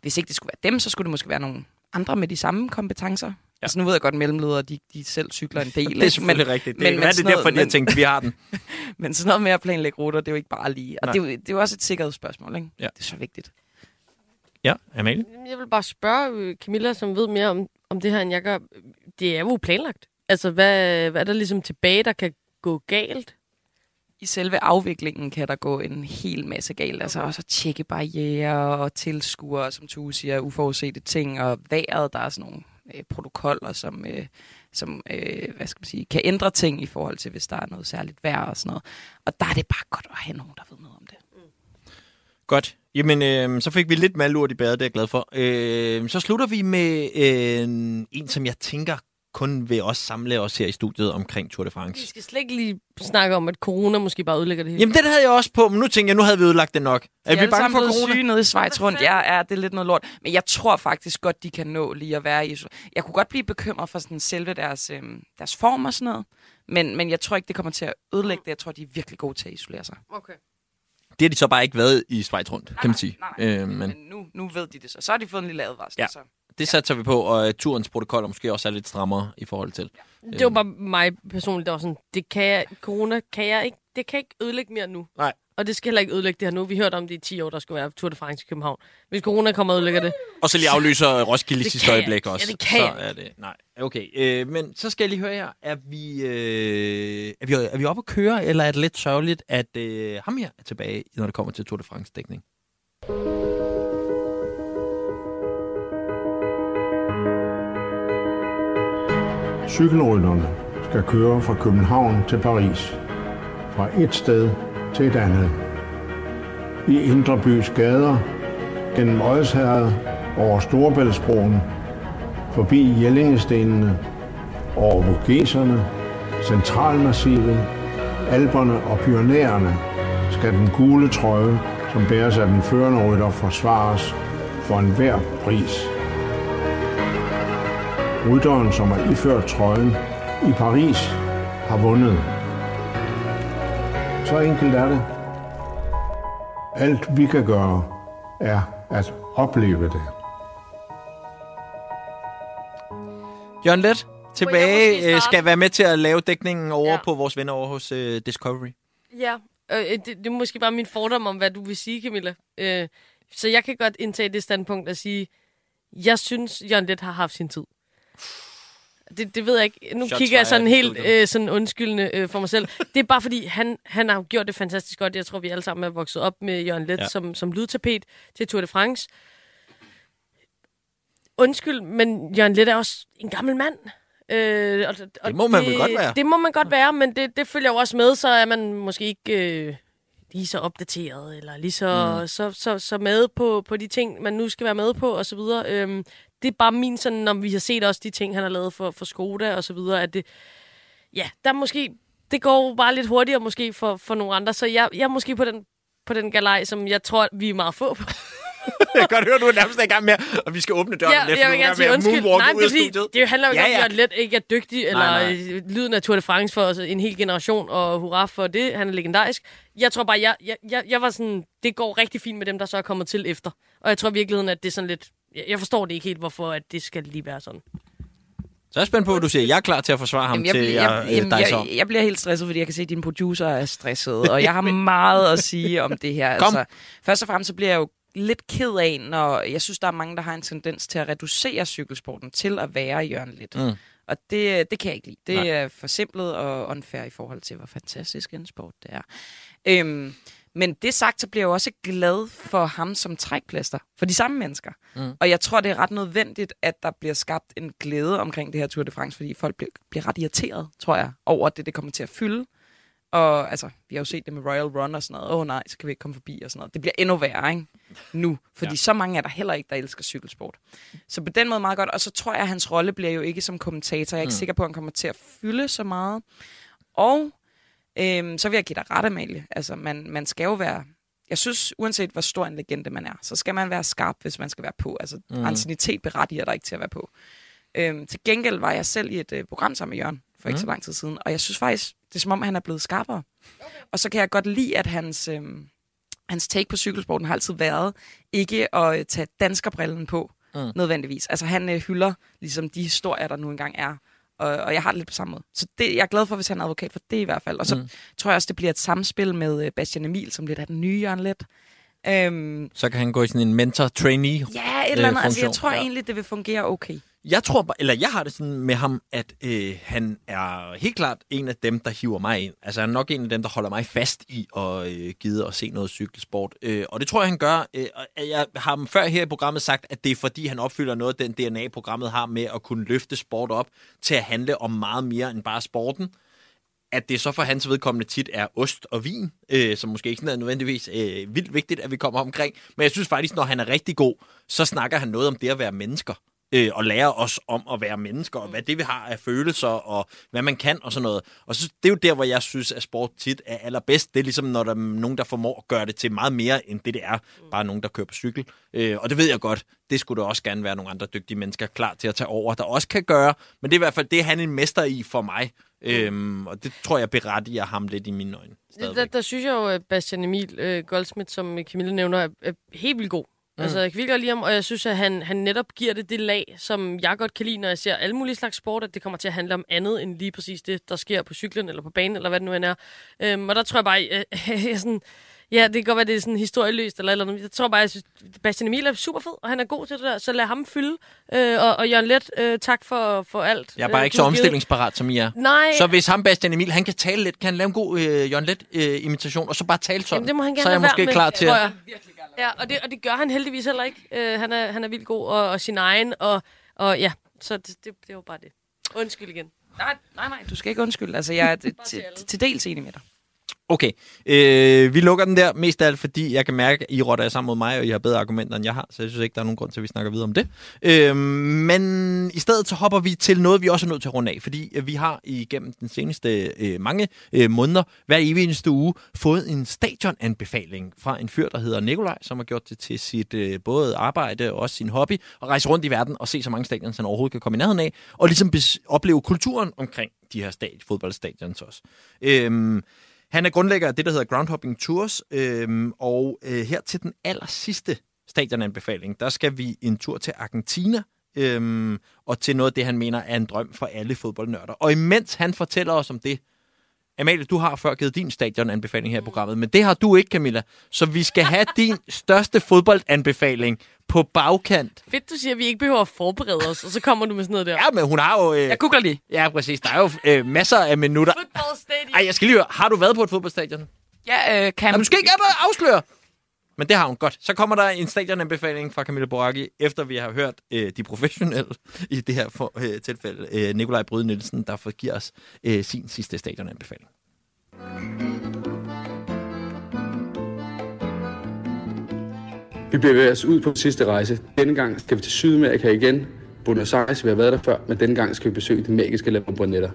hvis ikke det skulle være dem, så skulle det måske være nogle andre med de samme kompetencer. Ja. Altså nu ved jeg godt, at mellemledere, de, de selv cykler en del. Det er selvfølgelig rigtigt. Det, men- men, men men, er det sådan noget- derfor, jeg men- tænkte, vi har den? Men sådan noget med at planlægge ruter, det er jo ikke bare lige. Og Nej. det er, jo, det er jo også et sikkerhedsspørgsmål, ikke? Ja. Det er så vigtigt. Ja, Amalie? Jeg vil bare spørge øh, Camilla, som ved mere om, om det her, end jeg gør. Det er jo planlagt. Altså, hvad, hvad er der ligesom tilbage, der kan gå galt? I selve afviklingen kan der gå en hel masse galt. Altså også at tjekke barriere og tilskuere, som Tue siger, uforudsete ting, og vejret, der er sådan nogle øh, protokoller, som, øh, som øh, hvad skal man sige, kan ændre ting i forhold til, hvis der er noget særligt vejr og sådan noget. Og der er det bare godt at have nogen, der ved noget om det. Godt. Jamen, øh, så fik vi lidt malurt i badet, det er jeg glad for. Øh, så slutter vi med øh, en, som jeg tænker kun vil også samle os her i studiet omkring Tour de Vi France. skal slet ikke lige snakke om, at corona måske bare ødelægger det hele. Jamen, den havde jeg også på, men nu tænker jeg, nu havde vi udlagt det nok. Er De vi bange for corona? syge nede i Schweiz rundt. Ja, ja, det er lidt noget lort. Men jeg tror faktisk godt, de kan nå lige at være i... Jeg kunne godt blive bekymret for sådan selve deres, øhm, deres form og sådan noget. Men, men jeg tror ikke, det kommer til at ødelægge det. Jeg tror, de er virkelig gode til at isolere sig. Okay. Det har de så bare ikke været i Schweiz rundt, kan man sige. Nej, nej. Øh, men Men nu, nu ved de det så. Så har de fået en lille advarsel. Ja. Så. Det satser vi på, og uh, turens protokoller måske også er lidt strammere i forhold til. Det var bare mig personligt, der var sådan, det kan jeg, corona kan jeg ikke, det kan ikke ødelægge mere nu. Nej. Og det skal heller ikke ødelægge det her nu. Vi hørte om det i 10 år, der skulle være Tour de France i København. Hvis corona kommer og ødelægger det, Og så lige aflyser Roskilde sidste jeg øjeblik også. Ja, det kan så jeg er det. Nej, okay. Øh, men så skal jeg lige høre jer. Er vi, øh, er vi, er vi oppe at køre, eller er det lidt sørgeligt, at øh, ham her er tilbage, når det kommer til Tour de France-dækning? Cykelrytterne skal køre fra København til Paris. Fra et sted til et andet. I Indre Bys gader, gennem Odsherred, over Storebæltsbroen, forbi Jellingestenene, over Vogeserne, Centralmassivet, Alberne og Pyrenæerne skal den gule trøje, som bæres af den førende rytter, forsvares for enhver pris. Rytteren, som er iført trøjen i Paris, har vundet. Så enkelt er det. Alt vi kan gøre, er at opleve det. Jørgen Let, tilbage, øh, skal være med til at lave dækningen over Ja. på vores venner over hos øh, Discovery. Ja, øh, det, det er måske bare min fordom om, hvad du vil sige, Camilla. Øh, så jeg kan godt indtage det standpunkt at sige, jeg synes, Jørgen Let har haft sin tid. Det, det ved jeg ikke. Nu Shots kigger jeg sådan helt øh, sådan undskyldende øh, for mig selv. Det er bare fordi, han, han har gjort det fantastisk godt. Jeg tror, vi alle sammen er vokset op med Jørgen Let Ja. som, som lydtapet til Tour de France. Undskyld, men Jørgen Let er også en gammel mand. Øh, og, og Det må man vel godt være. Det må man godt være, men det, det følger jo også med, så er man måske ikke øh, lige så opdateret, eller lige så, mm. så, så, så med på, på de ting, man nu skal være med på, og så videre. Øhm, det er bare min sådan, når vi har set også de ting, han har lavet for, for Skoda, og så videre, at det, ja, der er måske, det går bare lidt hurtigere måske for, for nogle andre, så jeg, jeg er måske på den, på den galej, som jeg tror, vi er meget få på. Jeg kan godt høre, du er nærmest i gang med, og vi skal åbne døren Ja, lidt, jeg vil er gerne sige undskyld. Nej, det, er fordi, det handler jo ikke Ja, om, at Jørgen Let ikke er dygtig, eller Nej, nej, nej. lyden af Tour de France for en hel generation, og hurra for det. Han er legendarisk. Jeg tror bare, jeg, jeg, jeg, jeg var sådan, det går rigtig fint med dem, der så er kommet til efter. Og jeg tror i virkeligheden, at det er sådan lidt, jeg, jeg forstår det ikke helt, hvorfor at det skal lige være sådan. Så er jeg spændt på, hvad du siger. Jeg er klar til at forsvare ham Jamen, jeg, til bliver- jeg, jeg, dig så. jeg, jeg bliver helt stresset, fordi jeg kan se, at dine producer er stresset, og jeg har meget at sige om det her. Kom. Altså, først og fremmest så bliver jeg jo lidt ked af, når jeg synes, der er mange, der har en tendens til at reducere cykelsporten til at være Jørgen lidt. Mm. Og det, det kan jeg ikke lide. Det Nej. er forsimplet og unfair i forhold til, hvor fantastisk en sport det er. Øhm, men det sagt, så bliver jeg jo også glad for ham som trækplaster. For de samme mennesker. Mm. Og jeg tror, det er ret nødvendigt, at der bliver skabt en glæde omkring det her Tour de France, fordi folk bliver, bliver ret irriteret, tror jeg, over det, det kommer til at fylde. Og altså, vi har jo set det med Royal Run og sådan noget. Åh oh, nej, så kan vi ikke komme forbi og sådan noget. Det bliver endnu værre, ikke? Nu. Fordi Ja. så mange er der heller ikke, der elsker cykelsport. Så på den måde meget godt. Og så tror jeg, at hans rolle bliver jo ikke som kommentator. Jeg er ikke mm. sikker på, at han kommer til at fylde så meget. Og øhm, så vil jeg give dig ret, Amalie. Altså, man, man skal jo være... Jeg synes, uanset hvor stor en legende man er, så skal man være skarp, hvis man skal være på. Altså, Mm. anciennitet berettiger dig ikke til at være på. Øhm, til gengæld var jeg selv i et øh, program sammen med Jørgen for ikke Mm. så lang tid siden. Og jeg synes faktisk, det er som om, han er blevet skarpere. Og så kan jeg godt lide, at hans, øh, hans take på cykelsporten har altid været ikke at øh, tage danskerbrillen på, mm. nødvendigvis. Altså han øh, hylder ligesom de historier, der nu engang er. Og, og jeg har det lidt på samme måde. Så det, jeg er glad for, hvis han er advokat for det i hvert fald. Og så Mm. tror jeg også, det bliver et samspil med øh, Bastian Emil, som lidt er den nye Jørgen Let. Øhm, Så kan han gå i sådan en mentor-trainee ja, et eller andet. Altså, jeg tror ja. egentlig, det vil fungere okay. Jeg tror, bare- eller jeg har det sådan med ham, at øh, han er helt klart en af dem, der hiver mig ind. Altså han er nok en af dem, der holder mig fast i at øh, gide at se noget cykelsport. Øh, og det tror jeg, han gør. Øh, og jeg har ham før her i programmet sagt, at det er fordi, han opfylder noget af den DNA, programmet har med at kunne løfte sport op til at handle om meget mere end bare sporten. At det så for hans vedkommende tit er ost og vin, øh, som måske ikke sådan er nødvendigvis øh, vildt vigtigt, at vi kommer omkring. Men jeg synes faktisk, når han er rigtig god, så snakker han noget om det at være mennesker øh, og lære os om at være mennesker, og hvad det vi har af følelser, og hvad man kan, og sådan noget. Og så, det er jo der, hvor jeg synes, at sport tit er allerbedst. Det er ligesom, når der er nogen, der formår at gøre det til meget mere, end det det er. Bare nogen, der kører på cykel. Øh, og det ved jeg godt, det skulle der også gerne være nogle andre dygtige mennesker klar til at tage over, der også kan gøre. Men det er i hvert fald det, er han en mester i for mig. Øhm, og det tror jeg berettiger ham lidt i mine øjne. Der, stadigvæk. der synes jeg jo, at Bastian Emil øh, Goldsmith, som Camilla nævner, er, er helt vildt god. Mm. Altså, jeg kan virkelig lide ham, og jeg synes, at han, han netop giver det det lag, som jeg godt kan lide, når jeg ser alle mulige slags sport, at det kommer til at handle om andet end lige præcis det, der sker på cyklen eller på banen, eller hvad det nu end er. Øhm, og der tror jeg bare, øh, jeg sådan, ja, det kan godt være, det er sådan historieløst eller eller andet. Jeg tror bare, jeg synes, Bastian Emil er super fed, og han er god til det der, så lad ham fylde. Øh, og, og Jørgen Let, øh, tak for, for alt. Jeg er bare øh, ikke så omstillingsparat, som I er. Nej, Så hvis ham, Bastian Emil, han kan tale lidt, kan han lave en god øh, Jørgen Let øh, imitation, og så bare tale sådan, Jamen, det må han gerne så er jeg måske med, klar til at... Ja, og det, og det gør han heldigvis heller ikke. Uh, han, er, han er vildt god og, og sin egen, og, og ja, så det, det, det var bare det. Undskyld igen. Nej, nej, nej, du skal ikke undskylde. Altså, jeg er til, til dels enig med dig. Okay, øh, vi lukker den der mest af alt, fordi jeg kan mærke, at I rotter jer sammen mod mig, og I har bedre argumenter, end jeg har, så jeg synes ikke, der er nogen grund til, at vi snakker videre om det. Øh, men i stedet så hopper vi til noget, vi også er nødt til at runde af, fordi øh, vi har igennem den seneste øh, mange øh, måneder, hver evig eneste uge, fået en stadionanbefaling fra en fyr, der hedder Nikolaj, som har gjort det til sit øh, både arbejde og også sin hobby, at rejse rundt i verden og se så mange stadion, han overhovedet kan komme i nærheden af, og ligesom bes- opleve kulturen omkring de her stad- fodboldstadions også. Øh, han er grundlægger af det, der hedder Groundhopping Tours, øhm, og øh, her til den aller sidste stadionanbefaling, der skal vi en tur til Argentina, øhm, og til noget af det, han mener er en drøm for alle fodboldnørder. Og imens han fortæller os om det, Amalie, du har før givet din stadionanbefaling her i programmet, men det har du ikke, Camilla. Så vi skal have din største fodboldanbefaling på bagkant. Fedt, du siger, at vi ikke behøver at forberede os, og så kommer du med sådan noget der. Ja, men hun har jo... Øh, Jeg googler lige. ja, præcis. Der er jo øh, masser af minutter. Football Stadium. Ej, jeg skal lige høre, har du været på et fodboldstadion? Ja, øh, kan... Jamen, du skal ikke bare afsløre. Men det har hun godt. Så kommer der en stadionanbefaling fra Camilla Boracchi, efter vi har hørt øh, de professionelle, i det her for, øh, tilfælde, øh, Nikolaj Bryde Nielsen, der får giver os øh, sin sidste stadionanbefaling. Vi bevæger os ud på sidste rejse. Denne gang skal vi til Sydamerika igen. Buenos Aires, vi har været der før, men denne gang skal vi besøge det magiske La Bombonera.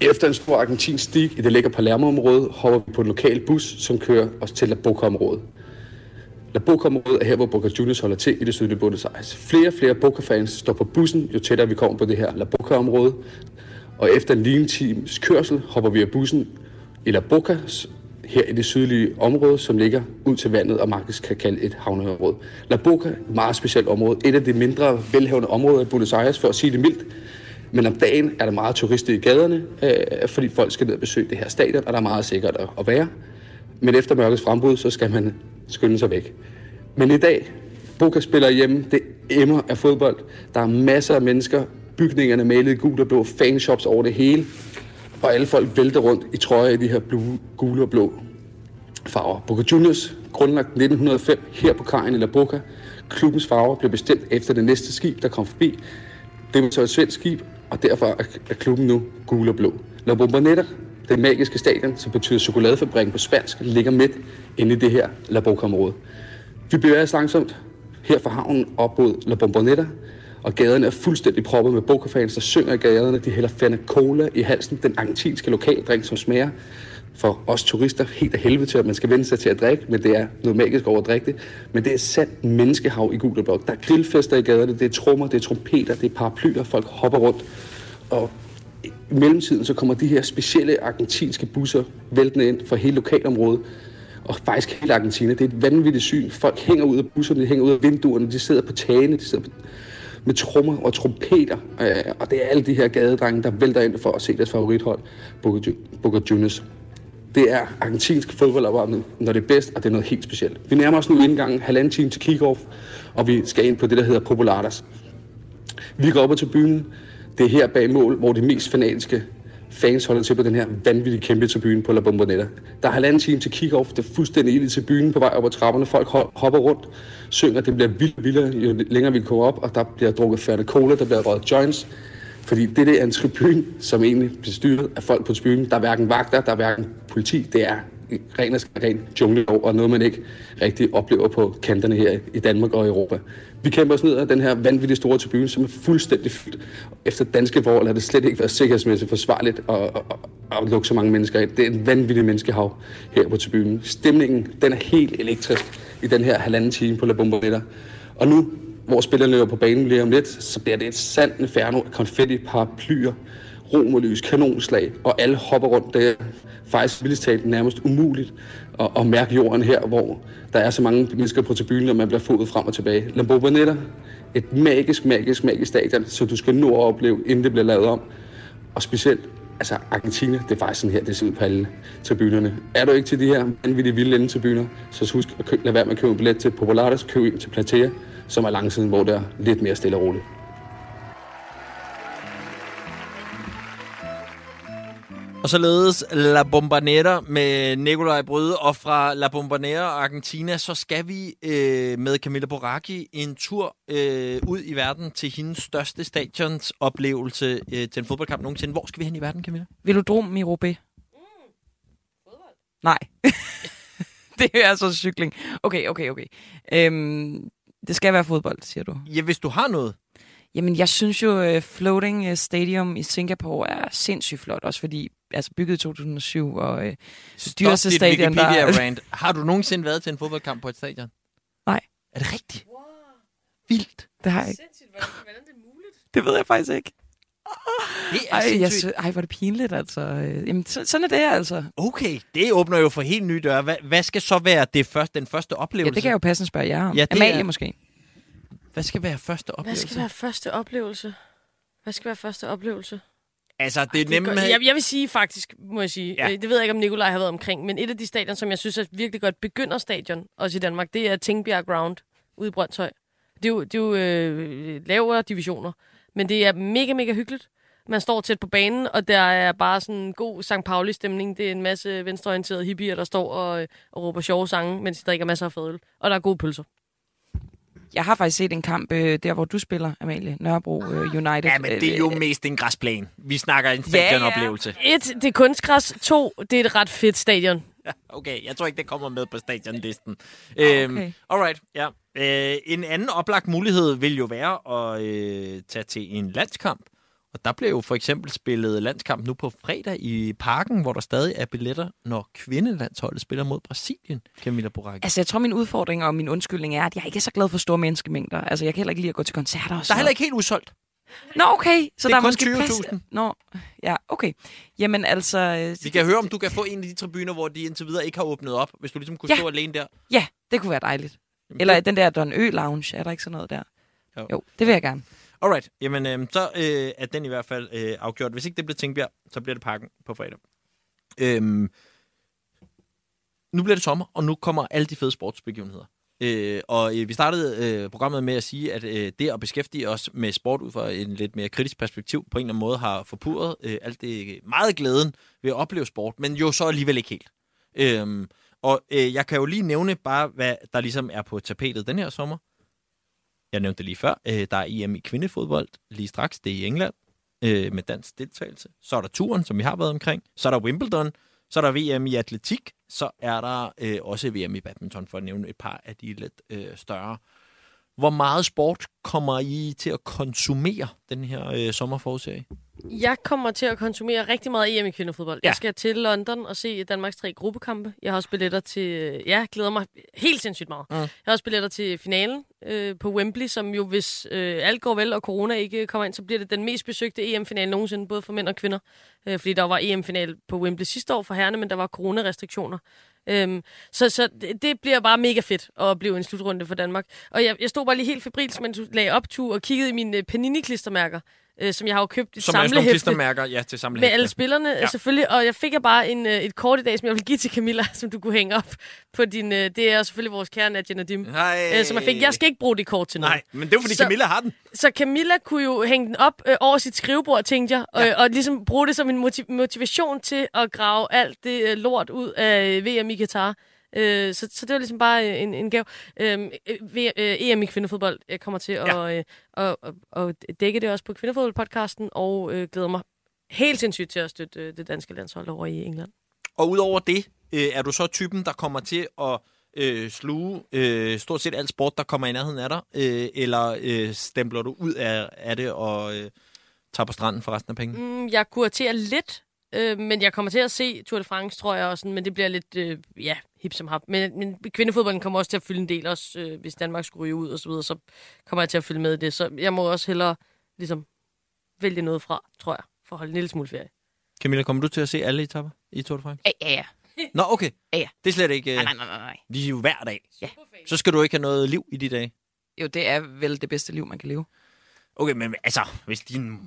Efter en stor argentinsk stig i det lækre Palermo-område, hopper vi på en lokal bus, som kører os til La Boca-området. La Boca-området er her, hvor Boca Juniors holder til i det sydlige Buenos Aires. Altså, flere og flere Boca-fans står på bussen, jo tættere vi kommer på det her La Boca-område. Og efter en lille times kørsel hopper vi af bussen i La Boca, her i det sydlige område, som ligger ud til vandet og faktisk kan kalde et havneområde. La Boca er et meget specielt område. Et af de mindre velhavende områder i Buenos Aires, for at sige det mildt. Men om dagen er der meget turister i gaderne, øh, fordi folk skal ned og besøge det her stadion, og der er meget sikkert at, at være. Men efter mørkets frembrud, så skal man skynde sig væk. Men i dag, Boca spiller hjemme, det emmer af fodbold. Der er masser af mennesker, bygningerne malet i gul og blå, fanshops over det hele. Og alle folk vælter rundt i trøjer i de her blue, gule og blå farver. Boca Juniors, grundlagt 1905 her på kajen i La Boca. Klubbens farver blev bestemt efter det næste skib, der kom forbi. Det var så et svensk skib, og derfor er klubben nu gul og blå. La Bombonera, det magiske stadion, som betyder chokoladefabrikken på spansk, ligger midt inde i det her La Boca-område. Vi bevæger os langsomt her fra havnen op mod La Bombonera, og gaderne er fuldstændig proppet med Boca-fans, der synger i gaderne. De hælder Fanta Cola i halsen, den argentinske lokaldrink, som smager for os turister helt af helvede til, at man skal vende sig til at drikke, men det er noget magisk over at drikke det. Men det er sandt menneskehav i gul blok. Der er grillfester i gaderne, det er trommer, det er trompeter, det er paraplyer, folk hopper rundt. Og i mellemtiden så kommer de her specielle argentinske busser væltende ind fra hele lokalområdet, og faktisk hele Argentina. Det er et vanvittigt syn. Folk hænger ud af busserne, de hænger ud af vinduerne, de sidder på tagene, de sidder på, med trommer og trompeter. Øh, og det er alle de her gadedrenge, der vælter ind for at se deres favorithold, Boca, Boca Juniors. Det er argentinsk fodboldopvarmning, når det er bedst, og det er noget helt specielt. Vi nærmer os nu indgangen, halvanden time til kick-off, og vi skal ind på det, der hedder Populatas. Vi går op til byen. Det er her bag mål, hvor de mest fanatiske fans holder til på den her vanvittige kæmpe tribune på La Bombonetta. Der er halvanden time til kick-off. Det er fuldstændig ild til byen på vej op ad trapperne. Folk hopper rundt, synger. Det bliver vildt vildere, jo længere vi kommer op, og der bliver drukket færdig cola, der bliver røget joints. Fordi det der er en tribune, som egentlig bliver styret af folk på tribunen. Der er hverken vagter, der er hverken politi. Det er ren og ren junglelov, og noget, man ikke rigtig oplever på kanterne her i Danmark og Europa. Vi kæmper os ned ad den her vanvittige store tribune, som er fuldstændig fyldt. Efter danske forhold har det slet ikke været sikkerhedsmæssigt forsvarligt at, at, at, at lukke så mange mennesker ind. Det er en vanvittig menneskehav her på tribunen. Stemningen, den er helt elektrisk i den her halvanden time på La Bombonetta. Og nu, hvor spillerne løber på banen lige om lidt, så bliver det et sandt inferno af konfetti, paraplyer, romerlys, kanonslag, og alle hopper rundt. Det er faktisk vildt talt nærmest umuligt at, at mærke jorden her, hvor der er så mange mennesker på tribunen, og man bliver fodet frem og tilbage. Lambeau Bonetta, et magisk, magisk, magisk stadion, så du skal nå at opleve, inden det bliver lavet om. Og specielt, altså Argentina, det er faktisk sådan her, det ser ud på alle tribunerne. Er du ikke til de her vanvittige vilde ende tribuner, så husk at lade være med at købe en billet til Populares, køb ind til Platea, som er langsiden, hvor der er lidt mere stille og roligt. Og således La Bombonera med Nikolaj Bryde, og fra La Bombonera og Argentina, så skal vi øh, med Camilla Boracchi en tur øh, ud i verden til hendes største stadionsoplevelse øh, til en fodboldkamp nogensinde. Hvor skal vi hen i verden, Camilla? Velodrom i Roubaix. Nej. det er så cykling. Okay, okay, okay. Øhm, det skal være fodbold, siger du. Ja, hvis du har noget. Jamen, jeg synes jo, uh, Floating øh, Stadium i Singapore er sindssygt flot, også fordi, altså bygget i 2007, og uh, dyreste Stop dit stadion, der... Wikipedia-rant. Har du nogensinde været til en fodboldkamp på et stadion? Nej. Er det rigtigt? Vildt. Det har jeg ikke. Sindssygt, hvordan, hvordan det er muligt. Det ved jeg faktisk ikke. Det er Ej, jeg sy- ej, hvor er det pinligt, altså. Øh, Jamen, så, sådan er det, altså. Okay, det åbner jo for helt nye døre. Hvad, hvad skal så være det første, den første Ja, oplevelse? det kan jeg jo passende spørge jer om. Ja, Ja, det Amalie er- måske. Hvad skal være første Hvad oplevelse? skal være første oplevelse? Hvad skal være første oplevelse? Altså, det er med... jeg, jeg vil sige faktisk, må jeg sige, Ja. ja. det ved jeg ikke, om Nikolaj har været omkring, men et af de stadion, som jeg synes er virkelig godt begynderstadion, også i Danmark, det er Tingbjerg Ground ude i Brøndshøj. Det er jo, det er jo øh, lavere divisioner, men det er mega, mega hyggeligt. Man står tæt på banen, og der er bare sådan en god St. Pauli-stemning. Det er en masse venstreorienterede hippier, der står og, øh, og råber sjove sange, mens der ikke er masser af fadøl. Og der er gode pølser. Jeg har faktisk set en kamp øh, der, hvor du spiller, Amalie. Nørrebro øh, United. Ja, men det er jo Øh, mest en græsplæne. Vi snakker en ja. stadionoplevelse. Et, det er kunstgræs. To, det er et ret fedt stadion. Okay, jeg tror ikke, det kommer med på stadionlisten. Okay. Øhm, alright, ja. Øh, en anden oplagt mulighed vil jo være at øh, tage til en landskamp. Og der bliver jo for eksempel spillet landskamp nu på fredag i parken, hvor der stadig er billetter, når kvindelandsholdet spiller mod Brasilien, Camilla Boracchi. Altså, jeg tror, min udfordring og min undskyldning er, at jeg ikke er så glad for store menneskemængder. Altså, jeg kan heller ikke lide at gå til koncerter og der er heller ikke helt udsolgt. Nå, okay. Så Det er der er kun måske plads. 20.000. Nå, ja, okay. Jamen, altså... øh, Vi kan høre, om du kan få en af de tribuner, hvor de indtil videre ikke har åbnet op, hvis du ligesom kunne Ja. stå alene der. Ja, det kunne være dejligt. Eller den der Don Ø Lounge, er der ikke sådan noget der? Jo. Jo, det vil jeg gerne. Alright, jamen øh, så øh, er den i hvert fald øh, afgjort. Hvis ikke det bliver Tingbjerg, så bliver det parken på fredag. Øhm, nu bliver det sommer, og nu kommer alle de fede sportsbegivenheder. Øh, og øh, vi startede øh, programmet med at sige, at øh, det at beskæftige os med sport ud fra en lidt mere kritisk perspektiv, på en eller anden måde har forpurret øh, alt det meget glæden ved at opleve sport, men jo så alligevel ikke helt. Øhm, og øh, jeg kan jo lige nævne bare, hvad der ligesom er på tapetet den her sommer. Jeg nævnte det lige før. Øh, der er EM i kvindefodbold lige straks. Det er i England øh, med dansk deltagelse. Så er der turen, som vi har været omkring. Så er der Wimbledon. Så er der VM i atletik. Så er der øh, også VM i badminton, for at nævne et par af de lidt øh, større. Hvor meget sport kommer I til at konsumere den her øh, sommerforserie? Jeg kommer til at konsumere rigtig meget EM i kvindefodbold. Ja. Ja. Jeg skal til London og se Danmarks tre gruppekampe. Jeg har også billetter til... Ja, jeg glæder mig helt sindssygt meget. Mm. Jeg har også billetter til finalen øh, på Wembley, som jo, hvis øh, alt går vel og corona ikke kommer ind, så bliver det den mest besøgte EM-finale nogensinde, både for mænd og kvinder. Øh, fordi der var EM-finale på Wembley sidste år for herrene, men der var coronarestriktioner. Øhm, så så det, det bliver bare mega fedt at blive en slutrunde for Danmark. Og jeg, jeg stod bare lige helt febrilsk, mens du lagde op tur og kiggede i mine øh, Panini-klistermærker, øh, som jeg har jo købt et Som er sådan samlehæfte klistermærker, ja, til med samlehæfte. alle spillerne, Ja. ja. selvfølgelig. Og jeg fik jeg bare en, øh, et kort i dag, som jeg vil give til Camilla, som du kunne hænge op på din... Øh, det er selvfølgelig vores kære Nadia Nadim, Hej. øh, som jeg fik. Jeg skal ikke bruge det kort til noget. Nej, men det er fordi Så- Camilla har den. Så Camilla kunne jo hænge den op øh, over sit skrivebord, tænkte jeg, og, og ligesom bruge det som en motiv- motivation til at grave alt det øh, lort ud af øh, VM i Katar. Øh, så, så det var ligesom bare øh, en, en gave. Øh, øh, V- øh, EM i kvindefodbold jeg kommer til at, Ja. øh, at, at, at dække det også på kvindefodboldpodcasten, og øh, glæder mig helt sindssygt til at støtte øh, det danske landshold over i England. Og udover det, øh, er du så typen, der kommer til at øh, sluge øh, stort set alt sport, der kommer i nærheden af dig? Øh, eller øh, stempler du ud af, af det og øh, tager på stranden for resten af pengene? Mm, jeg kuraterer lidt, øh, men jeg kommer til at se Tour de France, tror jeg, og sådan, men det bliver lidt, øh, ja, hip som hap. Men, men kvindefodbolden kommer også til at fylde en del, også øh, hvis Danmark skulle ryge ud og så videre, så kommer jeg til at følge med i det. Så jeg må også hellere ligesom vælge noget fra, tror jeg, for at holde en lille smule ferie. Camilla, kommer du til at se alle etapper i Tour de France? Ja, ja, ja. Nå, okay. Ja, ja. Det er slet ikke... Øh, Nej, nej, nej, nej. De er jo hver dag. Ja. Så skal du ikke have noget liv i de dage. Jo, det er vel det bedste liv, man kan leve. Okay, men altså, hvis din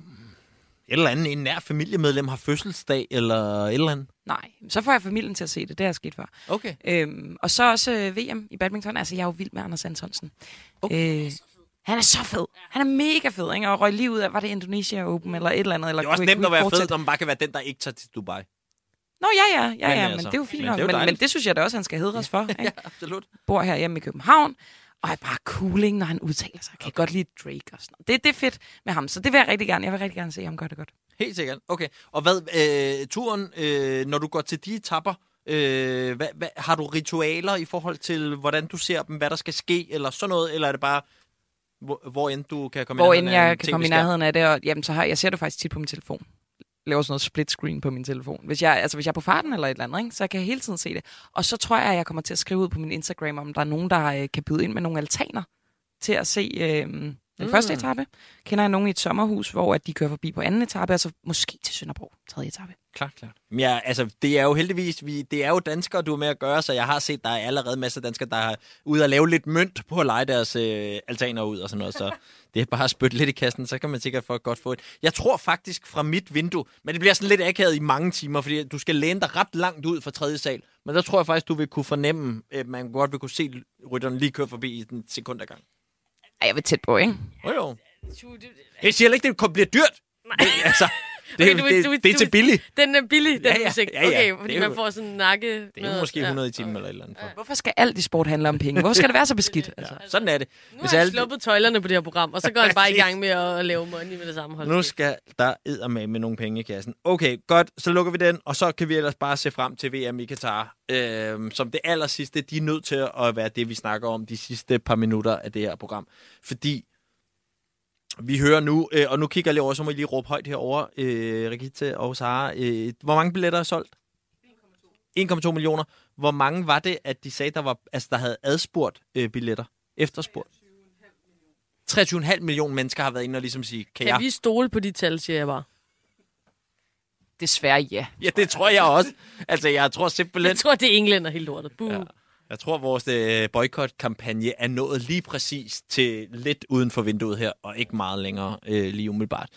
eller andet, en nær familiemedlem har fødselsdag eller et eller andet. Nej, så får jeg familien til at se det. Det er sket før. Okay. Øhm, og så også øh, VM i badminton. Altså, jeg er jo vild med Anders Antonsen. Okay. Øh, han er så fed. Han er mega fed, ikke? Og røg lige ud af, var det Indonesia Open eller et eller andet? Eller Det er også nemt at være fed, når man bare kan være den, der ikke tager til Dubai. Nå, ja, ja, ja, Men ja, men, altså, det er jo fint men nok. det Men, men, det synes jeg da også, han skal hedres for. Ikke? Ja, absolut. Bor her hjemme i København, og er bare cool, ikke, når han udtaler sig. Kan okay. godt lide Drake og sådan noget. Det, det er fedt med ham, så det vil jeg rigtig gerne. Jeg vil rigtig gerne se ham gøre det godt. Helt sikkert. Okay. Og hvad, øh, turen, øh, når du går til de etapper, øh, hvad, hvad, har du ritualer i forhold til, hvordan du ser dem, hvad der skal ske, eller sådan noget, eller er det bare, hvor, hvor end du kan komme Hvor i nærheden af en jeg kan komme i nærheden af det, og jamen, så har jeg ser det faktisk tit på min telefon. Laver sådan noget split screen på min telefon. Hvis jeg, altså, hvis jeg er på farten eller et eller andet, ikke, så kan jeg hele tiden se det. Og så tror jeg, at jeg kommer til at skrive ud på min Instagram, om der er nogen, der øh, kan byde ind med nogle altaner til at se øh, den Mm. første etape. Kender jeg nogen i et sommerhus, hvor at de kører forbi på anden etape, altså måske til Sønderborg, tredje etape. Klart, klart. Men ja, altså, det er jo heldigvis, vi, det er jo danskere, du er med at gøre, så jeg har set, der er allerede masser af danskere, der er ude at lave lidt mønt på at lege deres øh, altaner ud og sådan noget, så det er bare at spytte lidt i kassen, så kan man sikkert få godt få et. Jeg tror faktisk fra mit vindue, men det bliver sådan lidt akavet i mange timer, fordi du skal læne dig ret langt ud fra tredje sal, men der tror jeg faktisk, du vil kunne fornemme, at man godt vil kunne se rytteren lige køre forbi i en sekund ad gang. Ej, jeg vil tæt på, ikke? Jo, jo. Jeg siger ikke, det bliver dyrt. Nej. Altså, det, Okay, okay, du- det, du- det, det er til billigt. Den er billig, den Ja, ja, musik. ja, ja. Okay, Det fordi er man jo- får sådan en nakke. Det er jo måske 100 i timen eller et eller andet. For. Hvorfor skal alt i sport handle om penge? Hvorfor skal det være så beskidt? Altså? Sådan er det. Nu har jeg sluppet tøjlerne på det her program, og så går han bare i gang med at lave money med det samme hold. Nu skal der eddermame med nogle penge i kassen. Okay, godt. Så lukker vi den, og så kan vi ellers bare se frem til VM i Katar. Øhm, som det aller sidste, de er nødt til at være det, vi snakker om de sidste par minutter af det her program. Fordi vi hører nu, øh, og nu kigger jeg lige over, så må I lige råbe højt herover, øh, Rigitte og Sara. Øh, hvor mange billetter er solgt? 1,2 millioner. Hvor mange var det, at de sagde, der, var, altså, der havde adspurgt øh, billetter? Efterspurgt? 23,5 millioner mennesker har været inde og ligesom sige, kan, Kan jeg... vi stole på de tal, siger jeg bare. Desværre ja. Ja, det tror jeg også. Altså, jeg tror simpelthen... Jeg tror, det er englænder helt lortet. Buh. Ja. Jeg tror, vores øh, boykot-kampagne er nået lige præcis til lidt uden for vinduet her, og ikke meget længere øh, lige umiddelbart.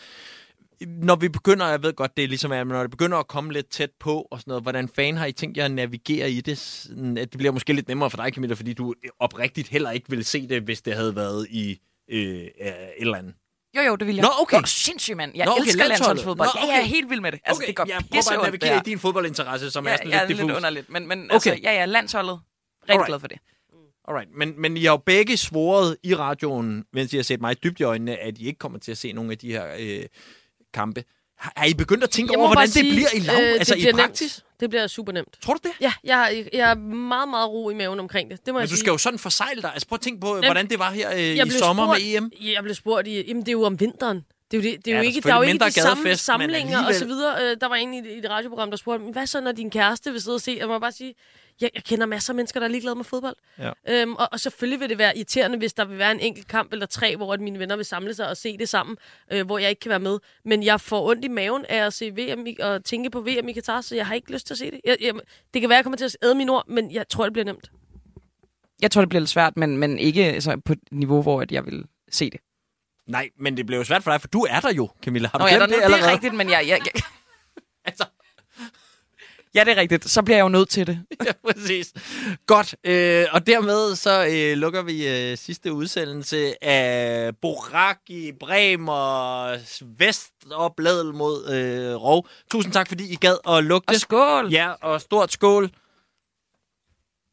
Når vi begynder, jeg ved godt, det er ligesom, at når det begynder at komme lidt tæt på, og sådan noget, hvordan fanden har I tænkt jer at navigere i det? Sådan, at det bliver måske lidt nemmere for dig, Camilla, fordi du oprigtigt heller ikke ville se det, hvis det havde været i øh, øh, et eller andet. Jo, jo, det vil jeg. Nå, okay. Hvor er du sindssyg, mand. Jeg Nå, Nå, okay, okay, elsker landsholdsfodbold. Nå, Ja, jeg er okay. helt vild med det. Altså, Okay, det går jeg prøver bare at navigere i din fodboldinteresse, som er ja, sådan jeg lidt er lidt diffus. underligt. Men, men Okay. altså, ja, ja, landsholdet. Rigtig Alright. glad for det. Alright, men, men I har jo begge svoret i radioen, mens I har set mig dybt i øjnene, at I ikke kommer til at se nogle af de her øh, kampe. Har I begyndt at tænke over, hvordan bare det sige, bliver i lav, øh, altså det i praksis? Nemt. Det bliver super nemt. Tror du det? Ja, jeg, jeg er meget, meget ro i maven omkring det. Det må Men jeg du sige. skal jo sådan forsejle dig. Altså prøv at tænke på, Jamen, hvordan det var her øh, i sommer spurgt, med EM. Jeg blev spurgt i, jamen det er jo om vinteren. Det er jo, det, det er Ja, jo er ikke, der er jo ikke de samme samlinger og så alligevel. videre. Øh, Der var en i, i et radioprogram, der spurgte, "Men hvad så, når din kæreste vil sidde og se? Jeg må bare sige, jeg, jeg kender masser af mennesker, der er ligeglade med fodbold. Ja. Øhm, og, og selvfølgelig vil det være irriterende, hvis der vil være en enkelt kamp eller tre, hvor at mine venner vil samle sig og se det sammen, øh, hvor jeg ikke kan være med. Men jeg får ondt i maven af at se VM i, og tænke på VM i Katar, så jeg har ikke lyst til at se det. Jeg, jeg, det kan være, at jeg kommer til at æde mine ord, men jeg tror, det bliver nemt. Jeg tror, det bliver lidt svært, men, men ikke altså, på et niveau, hvor at jeg vil se det. Nej, men det blev jo svært for dig, for du er der jo, Camilla. Har du Nå, ja, glemt der, det det, er rigtigt, men jeg... jeg, jeg ja, det er rigtigt. Så bliver jeg jo nødt til det. ja, præcis. Godt, øh, og dermed så øh, lukker vi øh, sidste udsendelse af Boraki, Bremer, Vest og Bladel mod øh, Rov. Tusind tak, fordi I gad at lugte. Og skål! Ja, og stort skål.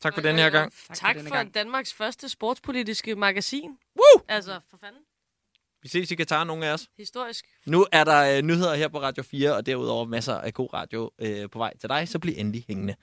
Tak for den her gang. Tak, tak for, for Danmarks første sportspolitiske magasin. Woo! Altså, for fanden. Vi ses i Katar, nogle af os. Historisk. Nu er der øh, nyheder her på Radio 4, og derudover masser af god radio øh, på vej til dig, så bliv endelig hængende.